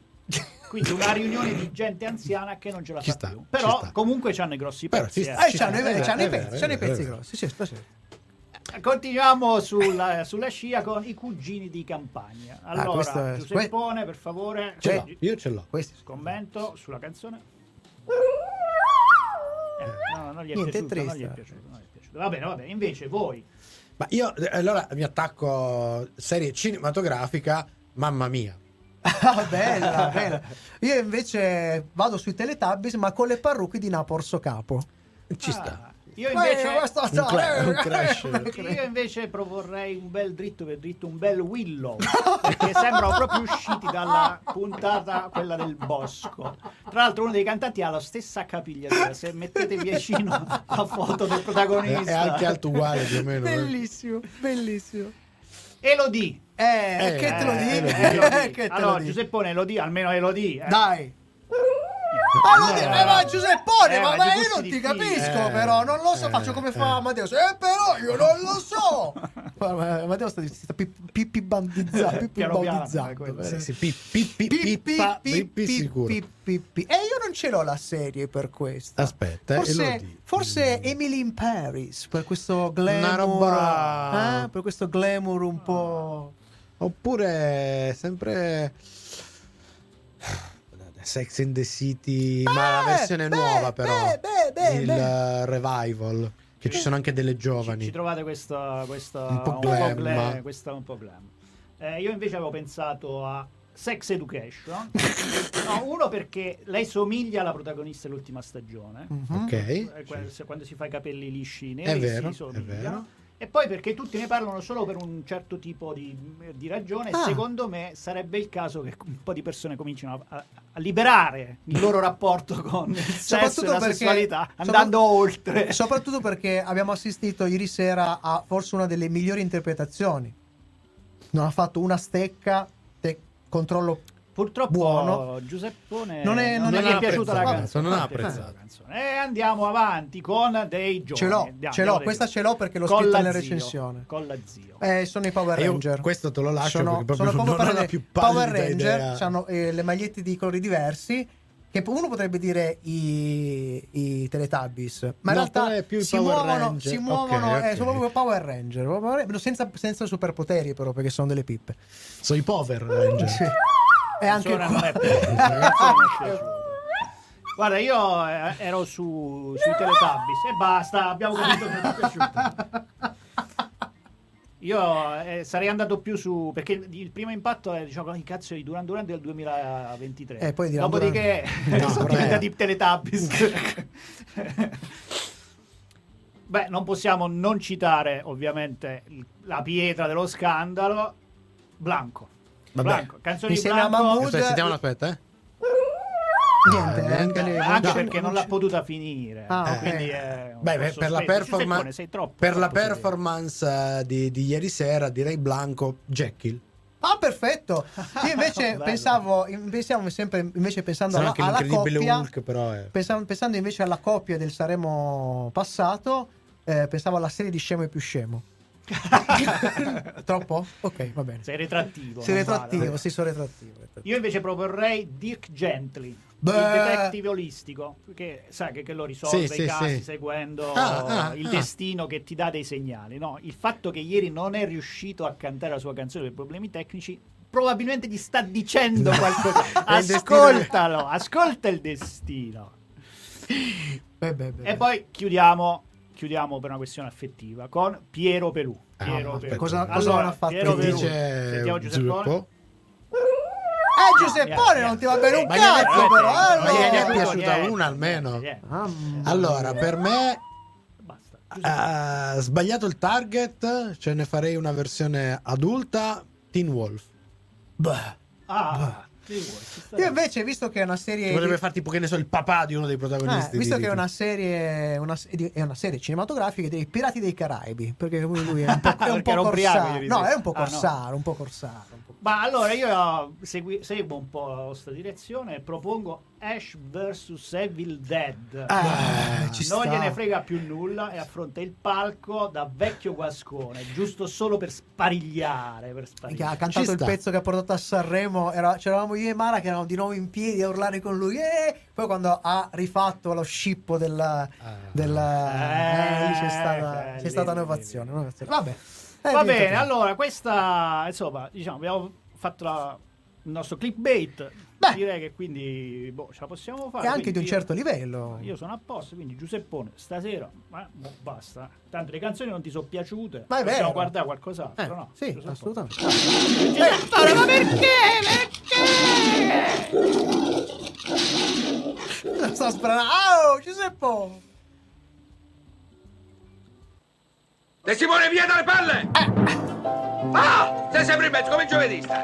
Quindi una riunione di gente anziana che non ce la Ci fa sta, più. ci Però sta. comunque c'hanno i grossi Però pezzi. ci eh. Eh, c'hanno, i- vero, c'hanno i pezzi, c'hanno i pezzi grossi. Sì, sì, sì. Continuiamo sulla, sulla scia con i cugini di campagna. Allora, questo è- Giuseppone, per favore, Ce l'ho, io ce l'ho. Commento sulla canzone. Eh, no, non gli è Niente, è piaciuto, non gli è piaciuto, non gli è piaciuto. Va bene, va bene. Invece voi, Ma io eh, allora mi attacco serie cinematografica, mamma mia. Ah, bella, bella. Io invece vado sui Teletubbies, ma con le parrucche di Naporso Capo. Ci Ah, sta. Io Eh, invece, Un cla- un crash. io invece proporrei un bel dritto per dritto, un bel Willow, perché sembrano proprio usciti dalla puntata, quella del bosco. Tra l'altro uno dei cantanti ha la stessa capigliatura, se mettete vicino la foto del protagonista. è anche alto uguale più o meno. eh. Bellissimo, bellissimo. Elodie. Eh, Eh, che te lo eh, dico? Elodie. Eh, che te allora, lo? Giuseppone Elodie, almeno Elodie. eh. Dai. Allora, Eh, eh, ma Giuseppone, eh, ma, ma io non ti difficili. capisco, Eh, però non lo so, eh, faccio come eh. fa Amadeus. Eh, però io non lo so. Amadeus sta, sta pippi, pippi bandizza- pippi sicuro. E io non ce l'ho la serie per questo. Aspetta, forse, forse Emily in Paris per questo glamour. Una roba- eh, per questo glamour un po'. Oppure sempre Sex in the City, ma la versione Eh, beh, nuova però. beh, beh, beh, il beh. revival, che ci sono anche delle Ci, giovani. ci trovate questo, questo Un po' glam. glam, un po' glam. Eh, io invece avevo pensato a Sex Education. no, uno perché lei somiglia alla protagonista dell'ultima stagione. Mhm. Ok. Eh, se- Quando si fa i capelli lisci neri, È vero, si somigliano. è vero. E poi perché tutti ne parlano solo per un certo tipo di, di ragione. Ah. Secondo me sarebbe il caso che un po' di persone cominciano a, a liberare il loro rapporto con il sesso e la perché- sessualità, sopra- andando oltre. Soprattutto perché abbiamo assistito ieri sera a forse una delle migliori interpretazioni. Non ha fatto una stecca, te- controllo Purtroppo Buono. Giuseppone Non è- non gli è è piaciuta la canzone. non ha apprezzato. la canzone. E andiamo avanti con dei giovani. Ce l'ho, Andiamo, ce l'ho, dei questa ce l'ho perché l'ho Con scritto la nella zio, recensione. Con la zio. Eh, sono i Power E io Ranger. questo te lo lascio sono, perché proprio sono proprio non ho per le più Power Ranger idea. hanno eh, le magliette di colori diversi che uno potrebbe dire i, i Teletubbies ma in No, realtà è più si muovono, Ranger. si muovono Ok, eh, ok. sono proprio Power Ranger Power Ranger, senza, senza superpoteri però perché sono delle pippe Sono i Power Ranger. sì. E anche Canzone non è qua piaciuta, non è piaciuta. Guarda, io eh, ero su, sui Teletubbies e basta, abbiamo capito che non è piaciuto. Io eh, sarei andato più su perché il primo impatto è diciamo i cazzo di Duran Duran del 2023. Eh, poi Duran Dopodiché Duran. No, diventati Teletubbies. Beh, non possiamo non citare ovviamente la pietra dello scandalo Blanco. Vabbè. Blanco, canzoni Insieme a Blanco. Mahmood. Aspetta, sentiamo aspetta, eh. niente niente. anche, le- anche perché non l'ha potuta finire. Ah, ok. Quindi un Beh, per la sospeso. Giuseppone, sei troppo, per la performance eh, di, di ieri sera direi Blanco Jekyll. Ah, perfetto. Io invece pensavo, pensiamo sempre invece pensando Sarà alla, alla coppia, Hulk, però è. pensando, pensando invece alla coppia del Saremo passato, eh, pensavo alla serie di Scemo e più Scemo. Troppo? Ok, va bene. Sei retrattivo. Sei retrattivo, vale. sì, sono retrattivo. Io invece proporrei Dirk Gently, Beh. il detective olistico, che sa che, che lo risolve Sì, i sì, casi sì. seguendo Ah, ah, il ah. destino che ti dà dei segnali. No? Il fatto che ieri non è riuscito a cantare la sua canzone per problemi tecnici probabilmente gli sta dicendo qualcosa. Ascoltalo, ascolta il destino. Beh, beh, beh. E poi chiudiamo, chiudiamo per una questione affettiva con Piero Pelù. Ah, Piero aspetta. Pelù. Cosa- cosa Allora, non ha fatto? Piero Pelù. dice Sentiamo Giuseppone. Giuseppo? Eh, Giuseppone, non ti va bene un Ma cazzo, però. ma gliene è piaciuta Niente, una almeno. Allora, per me Basta. ha sbagliato il target, ce ne farei una versione adulta, Teen Wolf. Beh. Ah, sta. Io invece, visto che è una serie. Potrebbe di- far tipo che ne so il papà di uno dei Eh, protagonisti. visto di- che è una serie, una, è una serie cinematografica dei Pirati dei Caraibi, perché lui lui è un po', è un po' corsaro. No, è un po' Ah, no. corsaro, un po' corsaro. un po'. Ma allora io segui- seguo un po' la vostra direzione e propongo Ash vs Evil Dead. Ah, non sta. gliene frega più nulla e affronta il palco da vecchio guascone, giusto solo per sparigliare. Per Che sparigliare. ha cantato Ci il sta. pezzo che ha portato a Sanremo. Era, c'eravamo io e Mara che eravamo di nuovo in piedi a urlare con lui. eh! Poi quando ha rifatto lo scippo del, del eh, lì c'è stata, Eh, c'è stata lì, un'ovazione. lì, un'ovazione. Vabbè, Eh, Va diventa bene, così. allora questa insomma, diciamo, abbiamo fatto la- il nostro clickbait. Beh. Direi che quindi boh, ce la possiamo fare. E anche di un io- certo livello. Io sono a posto, quindi Giuseppone, stasera, ma boh, basta. Tanto le canzoni non ti sono piaciute. Ma è Possiamo vero. guardare qualcos'altro, Eh, no? sì, Giuseppone. assolutamente. Giuseppone, ma perché? Sta sbranando. Oh, Giuseppe! De Simone, via dalle palle! Ah! Sei sempre in mezzo come il giovedista.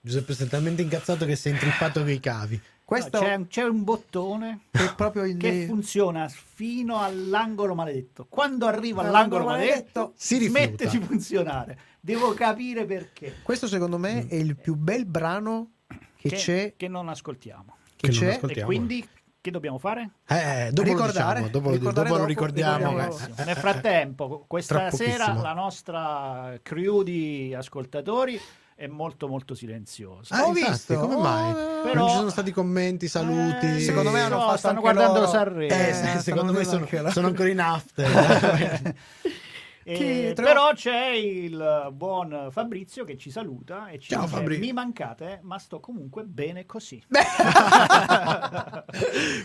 Giuseppe sei talmente incazzato che si è intrippato con i cavi. Questo No, c'è, c'è un bottone proprio il che funziona fino all'angolo maledetto. Quando arriva all'angolo maledetto, si smette di funzionare. Devo capire perché. Questo secondo me è il più bel brano che, Che, c'è. che non ascoltiamo. Che Che non c'è. ascoltiamo. E quindi che dobbiamo fare? Eh, dopo Ricordare, lo diciamo, dopo, ricordare dopo lo dopo, ricordiamo. ricordiamo. eh. Nel frattempo, questa sera la nostra crew di ascoltatori è molto molto silenziosa. Ah, Ho infatti, visto. come mai? Oh, Però- Non ci sono stati commenti, saluti. Eh, Secondo me hanno no, fatto stanno guardando loro- Sanremo. Eh, Eh, secondo me sono, sono ancora in after. Eh, tra- Però c'è il buon Fabrizio che ci saluta e ci Ciao, dice: Fabri. Mi mancate, ma sto comunque bene così.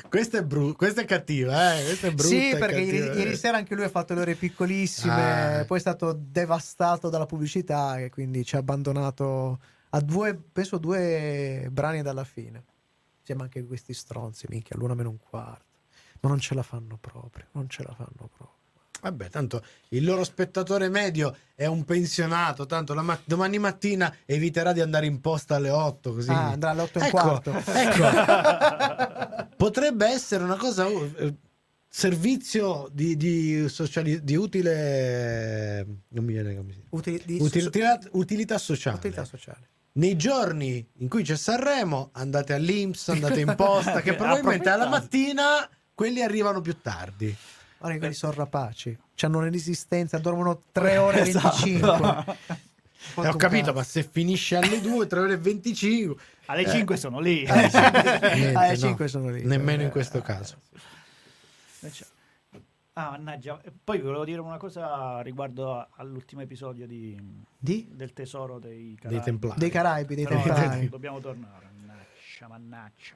questa, è bru- questa è cattiva, eh? Questa è brutta. Sì, perché ieri, ieri sera anche lui ha fatto le ore piccolissime, Ah. poi è stato devastato dalla pubblicità e quindi ci ha abbandonato a due, penso due brani dalla fine. Insieme anche questi stronzi, minchia, l'una meno un quarto. Ma non ce la fanno proprio, non ce la fanno proprio. Vabbè, tanto il loro spettatore medio è un pensionato, tanto ma- domani mattina eviterà di andare in posta alle 8 così. Ah, andrà alle 8 e un Ecco, quarto. ecco. Potrebbe essere una cosa uh, eh, servizio di, di, sociali- di utile non mi viene come si dice. Utili- di- utilità, utilità sociale. utilità sociale. Nei giorni in cui c'è Sanremo, andate all'Inps, andate in posta, che probabilmente alla mattina quelli arrivano più tardi. Guarda che quelli sono rapaci. Hanno una resistenza, dormono 3 ore e Esatto. 25. Eh, ho capito, ma se finisce alle 2, 3 ore e 25, Alle Eh. 5 sono lì. niente, alle no. 5 sono lì. Nemmeno in Eh, questo caso. Ah, mannaggia. Poi vi volevo dire una cosa riguardo all'ultimo episodio di, Di? del tesoro dei Dei Caraibi. Templari. Dei Caraibi, dei Però Templari. dobbiamo tornare. Mannaggia, mannaggia.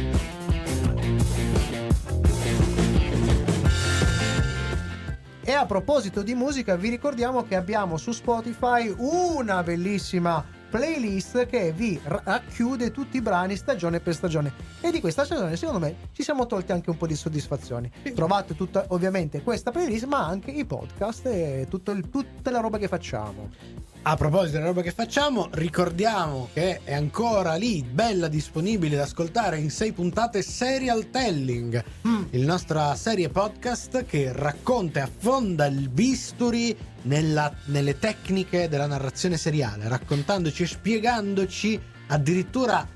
E a proposito di musica, vi ricordiamo che abbiamo su Spotify una bellissima playlist che vi ra- racchiude tutti i brani stagione per stagione. E di questa stagione, secondo me, ci siamo tolti anche un po' di soddisfazioni. Trovate tutta, ovviamente, questa playlist, ma anche i podcast e tutto il- tutta la roba che facciamo. A proposito della roba che facciamo, ricordiamo che è ancora lì, bella disponibile da ascoltare in sei puntate Serial Telling, Mm. il nostra serie podcast che racconta e affonda il bisturi nella- nelle tecniche della narrazione seriale, raccontandoci e spiegandoci addirittura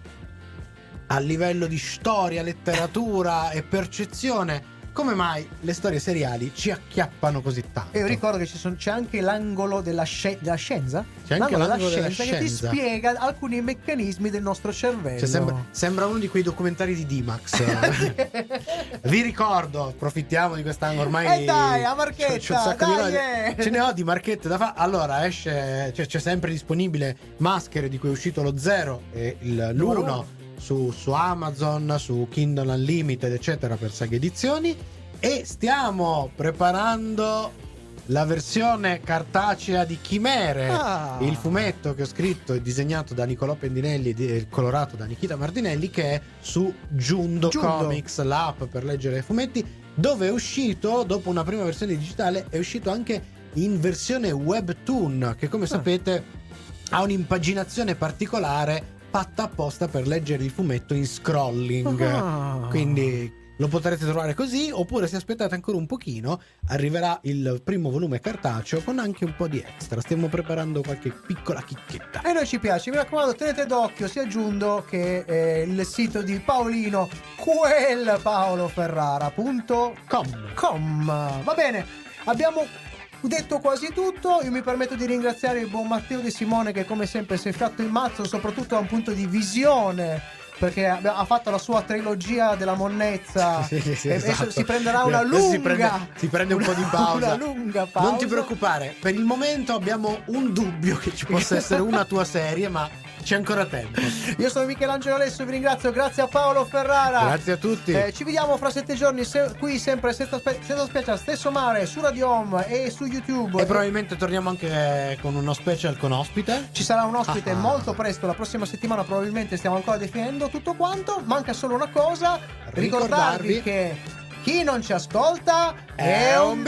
a livello di storia, letteratura e percezione come mai le storie seriali ci acchiappano così tanto. E io ricordo che ci sono- c'è anche l'angolo della, sce- della scienza. C'è anche l'angolo della che ti scienza. spiega alcuni meccanismi del nostro cervello. Cioè, sembra, sembra uno di quei documentari di D-Max. Vi ricordo, approfittiamo di quest'anno ormai. Eh dai, a marchetta, c'ho un sacco di dai, cose. eh. Ce ne ho di marchette da fare. Allora, esce, cioè, c'è sempre disponibile Maschere di cui è uscito lo 0 e il- Numero l'1 uno. Su, su Amazon, su Kindle Unlimited, eccetera, per Saga Edizioni. E stiamo preparando la versione cartacea di Chimere. Ah. Il fumetto che ho scritto e disegnato da Nicolò Pendinelli e colorato da Nikita Martinelli che è su Giundo, Giundo. Comics, l'app per leggere i fumetti, dove è uscito, dopo una prima versione digitale, è uscito anche in versione webtoon, che come sapete ha un'impaginazione particolare fatta apposta per leggere il fumetto in scrolling. Ah. Quindi lo potrete trovare così, oppure se aspettate ancora un pochino, arriverà il primo volume cartaceo con anche un po' di extra. Stiamo preparando qualche piccola chicchetta. E noi ci piace, mi raccomando, tenete d'occhio sia Giundo che eh, il sito di Paolino, quel Com. Va bene, abbiamo detto quasi tutto. Io mi permetto di ringraziare il buon Matteo De Simone che come sempre si è fatto il mazzo, soprattutto da un punto di visione. Perché ha fatto la sua trilogia della monnezza Sì, sì, sì, e adesso esatto. si prenderà una lunga si prende, si prende un po' di pausa. una lunga pausa Non ti preoccupare, per il momento abbiamo un dubbio che ci possa essere una tua serie, ma c'è ancora tempo. Io sono Michelangelo Alesso, vi ringrazio, grazie a Paolo Ferrara. Grazie a tutti. Eh, ci vediamo fra sette giorni se- qui sempre senza, spe- senza special, stesso mare, su Radio Home e su YouTube. E probabilmente torniamo anche con uno special con ospite. Ci sarà un ospite Ah. molto presto, la prossima settimana probabilmente stiamo ancora definendo tutto quanto. Manca solo una cosa, ricordarvi, Ricordarvi che chi non ci ascolta È un un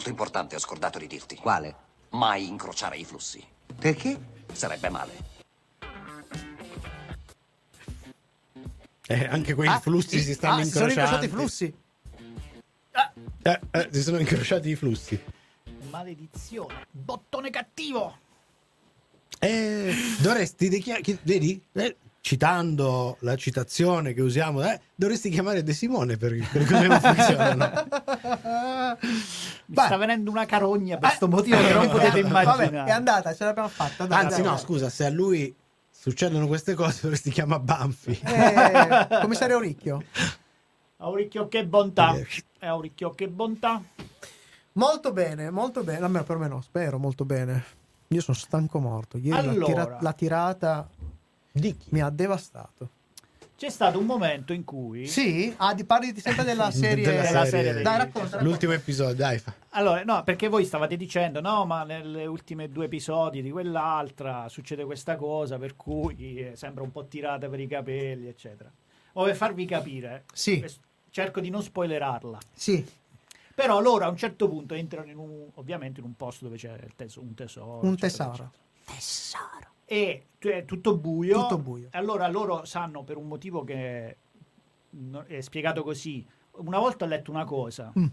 molto importante ho scordato di dirti. Quale? Mai incrociare i flussi. Perché? Sarebbe male. Eh, anche quei Ah, flussi sì, si stanno ah, si sono incrociando. incrociati i flussi. Eh, eh, si sono incrociati i flussi. Maledizione. Bottone cattivo. Eh, dovresti dichiarare. Vedi? Eh, citando la citazione che usiamo, eh, dovresti chiamare De Simone per, per cose non funzionano. Mi sta venendo una carogna per questo motivo che non potete Eh, Vabbè, immaginare. è andata, ce l'abbiamo fatta. dai, Anzi, dai. no, scusa, se a lui succedono queste cose, dovresti chiamare Banfi. Eh, commissario Ricchio. Auricchio che bontà. Eh. È Auricchio che bontà. Molto bene, molto bene. Almeno per me no, spero molto bene. Io sono stanco morto. Ieri la, Allora. tira- la tirata Di chi? mi ha devastato. C'è stato un momento in cui Sì? Ah, di parli di- sempre della serie. Della della serie. serie dei- Dai, racconta. racconta. L'ultimo episodio, dai. Fa. Allora, no, perché voi stavate dicendo, no, ma nelle ultime due episodi di quell'altra succede questa cosa, per cui eh, sembra un po' tirata per i capelli, eccetera. O per farvi capire, Sì. cerco di non spoilerarla. Sì, Però loro a un certo punto entrano in un, ovviamente in un posto dove c'è il teso- un tesoro. un eccetera, tesoro. eccetera. E è tutto buio. Tutto buio. E allora loro sanno per un motivo che è spiegato così. Una volta ho letto una cosa, Mm.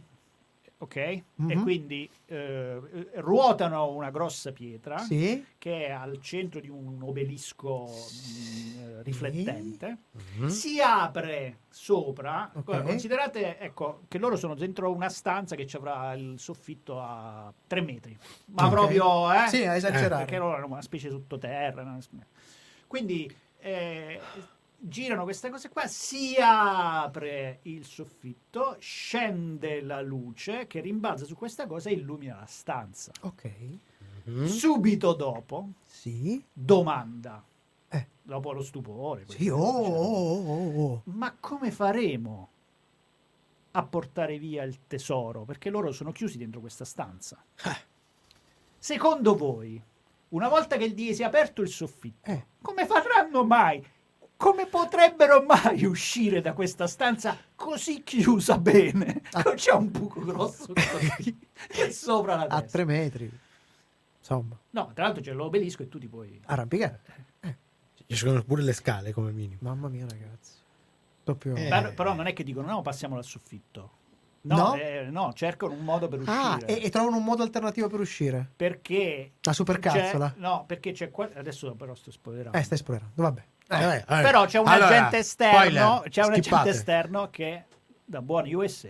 Ok? E Mhm. quindi eh, ruotano una grossa pietra Sì. che è al centro di un obelisco mh, eh, riflettente. Mhm. Si apre sopra. Ok. Guarda, Considerate ecco, che loro sono dentro una stanza che ci avrà il soffitto a 3 metri, ma Ok. proprio eh? Sì, a esagerare. perché loro hanno una specie sottoterra. no? Quindi eh, girano queste cose qua, si apre il soffitto, scende la luce che rimbalza su questa cosa e illumina la stanza. Ok. Mhm. Subito dopo, Sì. domanda, Eh. dopo lo stupore. Sì, oh, questo, diciamo, oh, oh, oh. ma come faremo a portare via il tesoro? Perché loro sono chiusi dentro questa stanza. Eh. Secondo voi, una volta che gli si è aperto il soffitto, Eh. come faranno mai? Come potrebbero mai uscire da questa stanza così chiusa bene? Ah. C'è un buco grosso sopra la A testa. tre metri. Insomma, No, tra l'altro c'è l'obelisco e tu ti puoi... arrampicare. Ci sono pure le scale come minimo. Mamma mia, ragazzi. Proprio... Eh. Però, però non è che dicono no, passiamo dal soffitto. No, No? eh, no, cercano un modo per uscire. Ah, e, e trovano un modo alternativo per uscire. perché La supercazzola. no, perché c'è qua- adesso però sto spoilerando. Eh, stai spoilerando. Vabbè. Eh, vabbè, vabbè. Però c'è un Allora, agente esterno, spoiler, c'è un agente skippate. esterno che da buoni USA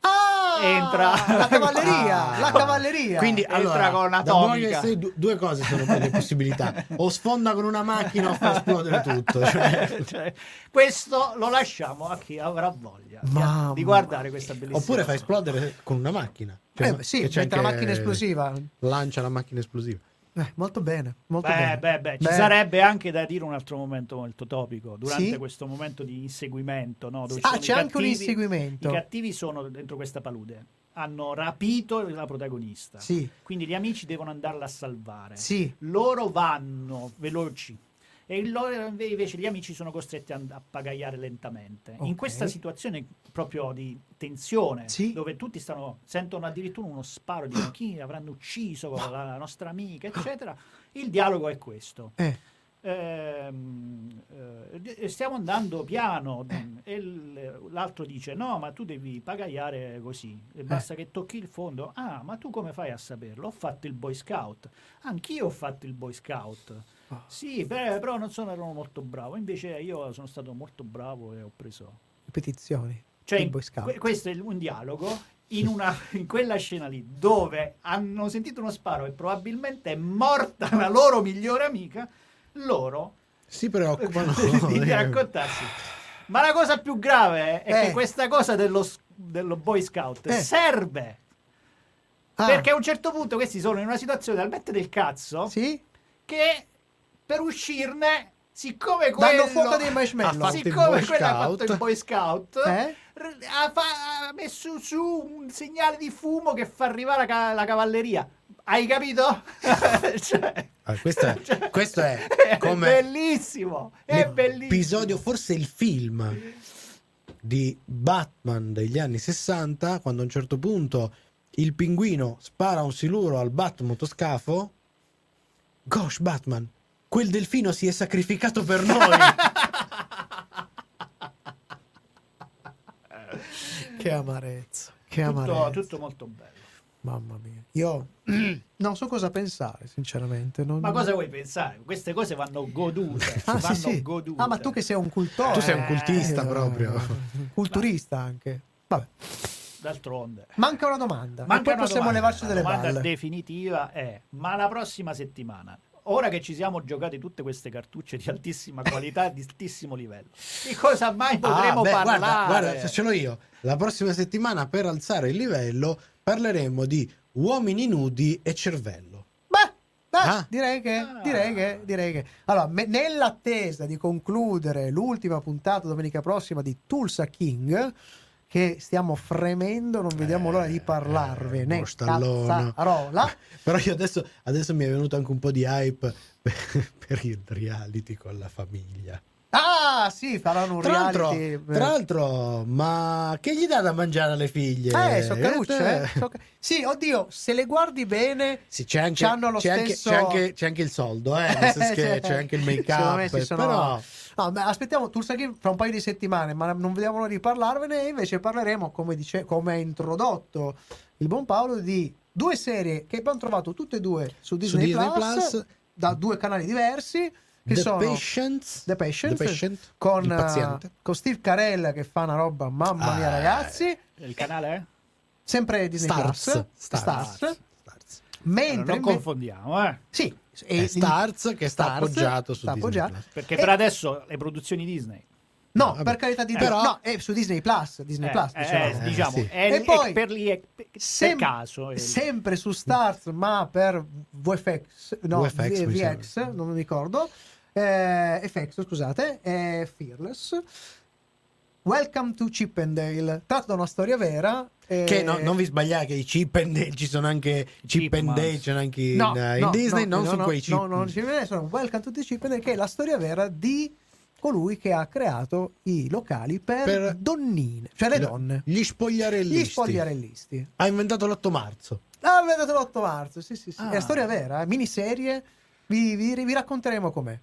Ah! Entra. La cavalleria! Ah. la cavalleria! Quindi Entra allora, con da un'atomica. buoni USA, du- due cose sono le possibilità. O sfonda con una macchina o fa esplodere tutto. Cioè, Cioè, questo lo lasciamo a chi avrà voglia di- Mamma. di guardare questa bellissima oppure fa esplodere con una macchina. Cioè, Eh, sì, c'è mette la macchina esplosiva. Lancia la macchina esplosiva. Eh, molto bene, molto Beh, bene. beh, beh, ci sarebbe anche da dire un altro momento molto topico durante Sì? questo momento di inseguimento. No? dove Ah, c'è anche un cattivi- inseguimento. I cattivi sono dentro questa palude. Hanno rapito la protagonista. Sì, Quindi gli amici devono andarla a salvare. sì. Loro vanno veloci. E loro- invece gli amici sono costretti a, a pagaiare lentamente. In Ok. questa situazione proprio di tensione, Sì. dove tutti stanno, sentono addirittura uno sparo di chi avranno ucciso la nostra amica, eccetera, il dialogo è questo. Eh, Ehm, eh, stiamo andando piano e l'altro dice no ma tu devi pagaiare così e basta che tocchi il fondo ah ma tu come fai a saperlo ho fatto il boy scout anch'io ho fatto il boy scout Sì beh, però non sono ero molto bravo invece io sono stato molto bravo e ho preso ripetizioni. cioè, Il Boy Scout. que- questo è un dialogo in, una, in quella scena lì dove hanno sentito uno sparo e probabilmente è morta la loro migliore amica, loro Si preoccupano. di raccontarsi. Ma la cosa più grave è Eh. che questa cosa dello, dello Boy Scout Eh. serve. Ah, Perché a un certo punto questi sono in una situazione talmente del cazzo Sì? che per uscirne, siccome Danno quello... fuoco dei marshmallow. Ha Siccome quello ha fatto il Boy Scout, Eh? ha, fa- ha messo su un segnale di fumo che fa arrivare la, ca- la cavalleria. Hai capito? Cioè, Ah, questo è, cioè, questo è è come bellissimo. È bellissimo. l'episodio, forse il film di Batman degli anni 60, quando a un certo punto il pinguino spara un siluro al Bat motoscafo. Gosh, Batman, quel delfino si è sacrificato per noi. Che amarezza. Che tutto, amarezza. tutto molto bello. mamma mia. Io non so cosa pensare, sinceramente. non- Ma cosa vuoi pensare? Queste cose vanno godute. Ah, sì, vanno sì. godute. Ah, ma tu che sei un cultore. Tu sei un cultista Eh, proprio. Culturista anche. Vabbè. D'altronde. Manca una domanda. e Manca poi una possiamo domanda. levarci delle La domanda balle. definitiva è: ma la prossima settimana, ora che ci siamo giocati tutte queste cartucce di altissima qualità, di altissimo livello, di cosa mai potremo Ah, beh, parlare? Guarda, guarda, l'ho io. La prossima settimana per alzare il livello parleremo di uomini nudi e cervello. Beh, beh, Ah. direi, che, direi che, direi che. Allora, me- nell'attesa di concludere l'ultima puntata domenica prossima di Tulsa King, che stiamo fremendo, non vediamo l'ora di parlarvene. stallone. Cazzarola. Però io adesso, adesso mi è venuto anche un po' di hype per, per il reality con la famiglia. Ah, sì, faranno un Tra reality. tra l'altro, ma che gli dà da mangiare alle figlie? Eh, so carucce, eh? So ca- Sì, oddio, se le guardi bene, Sì, c'è anche, c'hanno lo c'è anche- stesso... c'è anche- c'è anche il soldo, eh, nel senso che c'è anche il make Secondo me up. ci sono- Però No, beh, aspettiamo King fra un paio di settimane, ma non vediamo l'ora di parlarvene. E invece parleremo, come, dice, come ha introdotto il buon Paolo, di due serie che abbiamo trovato tutte e due su Disney, Disney Plus, Plus, da due canali diversi. Che The sono Patience, The Patience, The Patient, con, eh, con Steve Carell che fa una roba, mamma mia, Ah, ragazzi. Il canale è? Sempre Disney Stars, Plus, Stars. Stars. Stars. Mentre non inve- confondiamo, eh? sì, È Stars che sta Stars, appoggiato su sta Disney appoggiato. Plus. Perché E- per adesso le produzioni Disney. No, vabbè. per carità di Eh, Dio, però- no, è su Disney Plus, Disney Eh, Plus, eh, diciamo. eh, diciamo, sì. è, E poi- per lì è per Sem- caso. è sempre su Stars, ma per VFX, no, VFX, V- mi VX, sembra. non mi ricordo. Eh, FX, scusate, è Fearless. Welcome to Chippendale, tratto da una storia vera. eh, Che no- non vi sbagliate che i Chip and Dale ci sono anche Chip and Chipmunks. Dale, c'è anche in, no, eh, in no, Disney, no, non no, su no, quei Chip. No, no, non ci viene, sono Welcome to the Chippendale, che è la storia vera di colui che ha creato i locali per, Per- donnine, cioè le donne, Gli spogliarellisti. gli spogliarellisti. Ha inventato l'8 marzo. Ah, vedo l'8 marzo, sì, sì, sì. Ah. È la storia vera, eh, miniserie. Vi, vi, vi racconteremo com'è.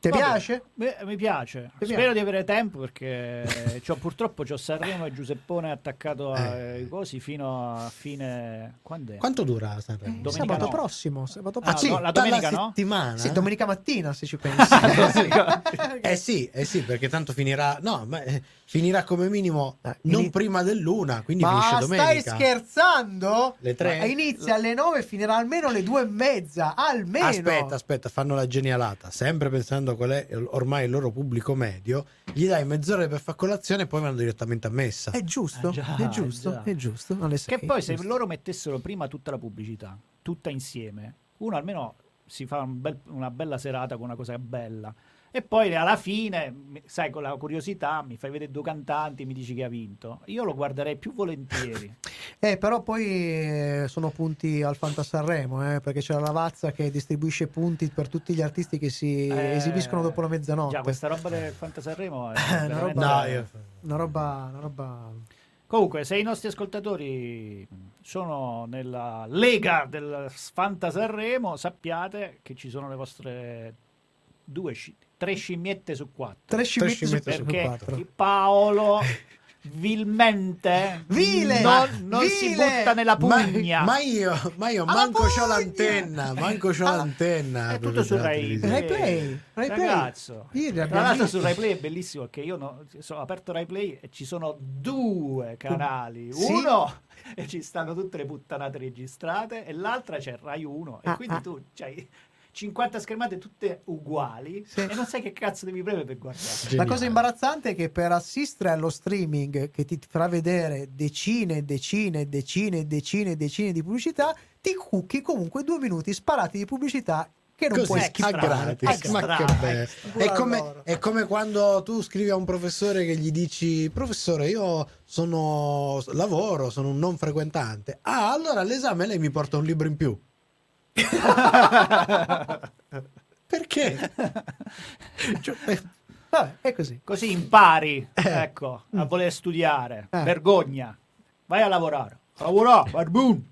Ti piace? beh, mi piace. Ti Spero piace? di avere tempo perché c'ho- purtroppo c'ho Sanremo e Giuseppone attaccato ai cosi fino a fine. Quando è? Quanto dura Sanremo? Domenica sabato no. prossimo, sabato Ah, Ah, sì, prossimo. no, la domenica no? settimana. Sì, domenica mattina se ci pensi. Eh sì, eh sì, perché tanto finirà. No, ma eh, finirà come minimo Ah, non ini- prima dell'una, quindi Ma finisce stai domenica. scherzando? Le tre? Ma Inizia alle 9 e finirà almeno alle 2 e mezza. Almeno. Aspetta, aspetta, fanno la genialata. Sempre pensando qual è ormai il loro pubblico medio, gli dai mezz'ora per fare colazione e poi vanno direttamente a messa. È giusto, Ah, già, è giusto, già. è giusto. Sei, Che poi se loro mettessero prima tutta la pubblicità, tutta insieme, uno almeno si fa un bel- una bella serata con una cosa bella. E poi alla fine, sai, con la curiosità mi fai vedere due cantanti, mi dici che ha vinto. Io lo guarderei più volentieri. Eh, però poi eh, sono punti al Fanta Sanremo, eh, perché c'è la Lavazza che distribuisce punti per tutti gli artisti che si Eh, esibiscono dopo la mezzanotte. Già, questa roba del Fantasanremo è Eh, una roba- No, io- Una roba, una roba... Comunque, se i nostri ascoltatori sono nella lega del Fantasanremo, sappiate che ci sono le vostre due sci- tre scimmiette su quattro. Tre scimmiette su scimmiette su Perché quattro. Paolo vilmente Vile! non, non si Vile! butta nella Ma, pugna. ma io, ma io manco c'ho l'antenna, manco c'ho Ah, l'antenna. è tutto su Rai. Rai Play, Rai Play. Ragazzo, Ieri tra l'altro su Rai Play è bellissimo perché io no- ho aperto Rai Play e ci sono due canali. Sì. Uno e ci stanno tutte le puttanate registrate e l'altra c'è Rai 1 e Ah, quindi ah. tu c'hai 50 schermate tutte uguali Sì. e non sai che cazzo devi premere per guardare. La Geniale. cosa imbarazzante è che per assistere allo streaming che ti farà vedere decine e decine e decine e decine e decine di pubblicità, ti cucchi comunque due minuti sparati di pubblicità che non puoi Così, a skippare. gratis, Extra, ma che bello. extra. È come, è come quando tu scrivi a un professore che gli dici: Professore, io sono lavoro, sono un non frequentante. Ah, allora all'esame lei mi porta un libro in più. Perché? Cioè, eh, Vabbè, è così. Così impari, Eh. ecco, a voler studiare. Eh. Vergogna. Vai a lavorare. Lavorare, barbun.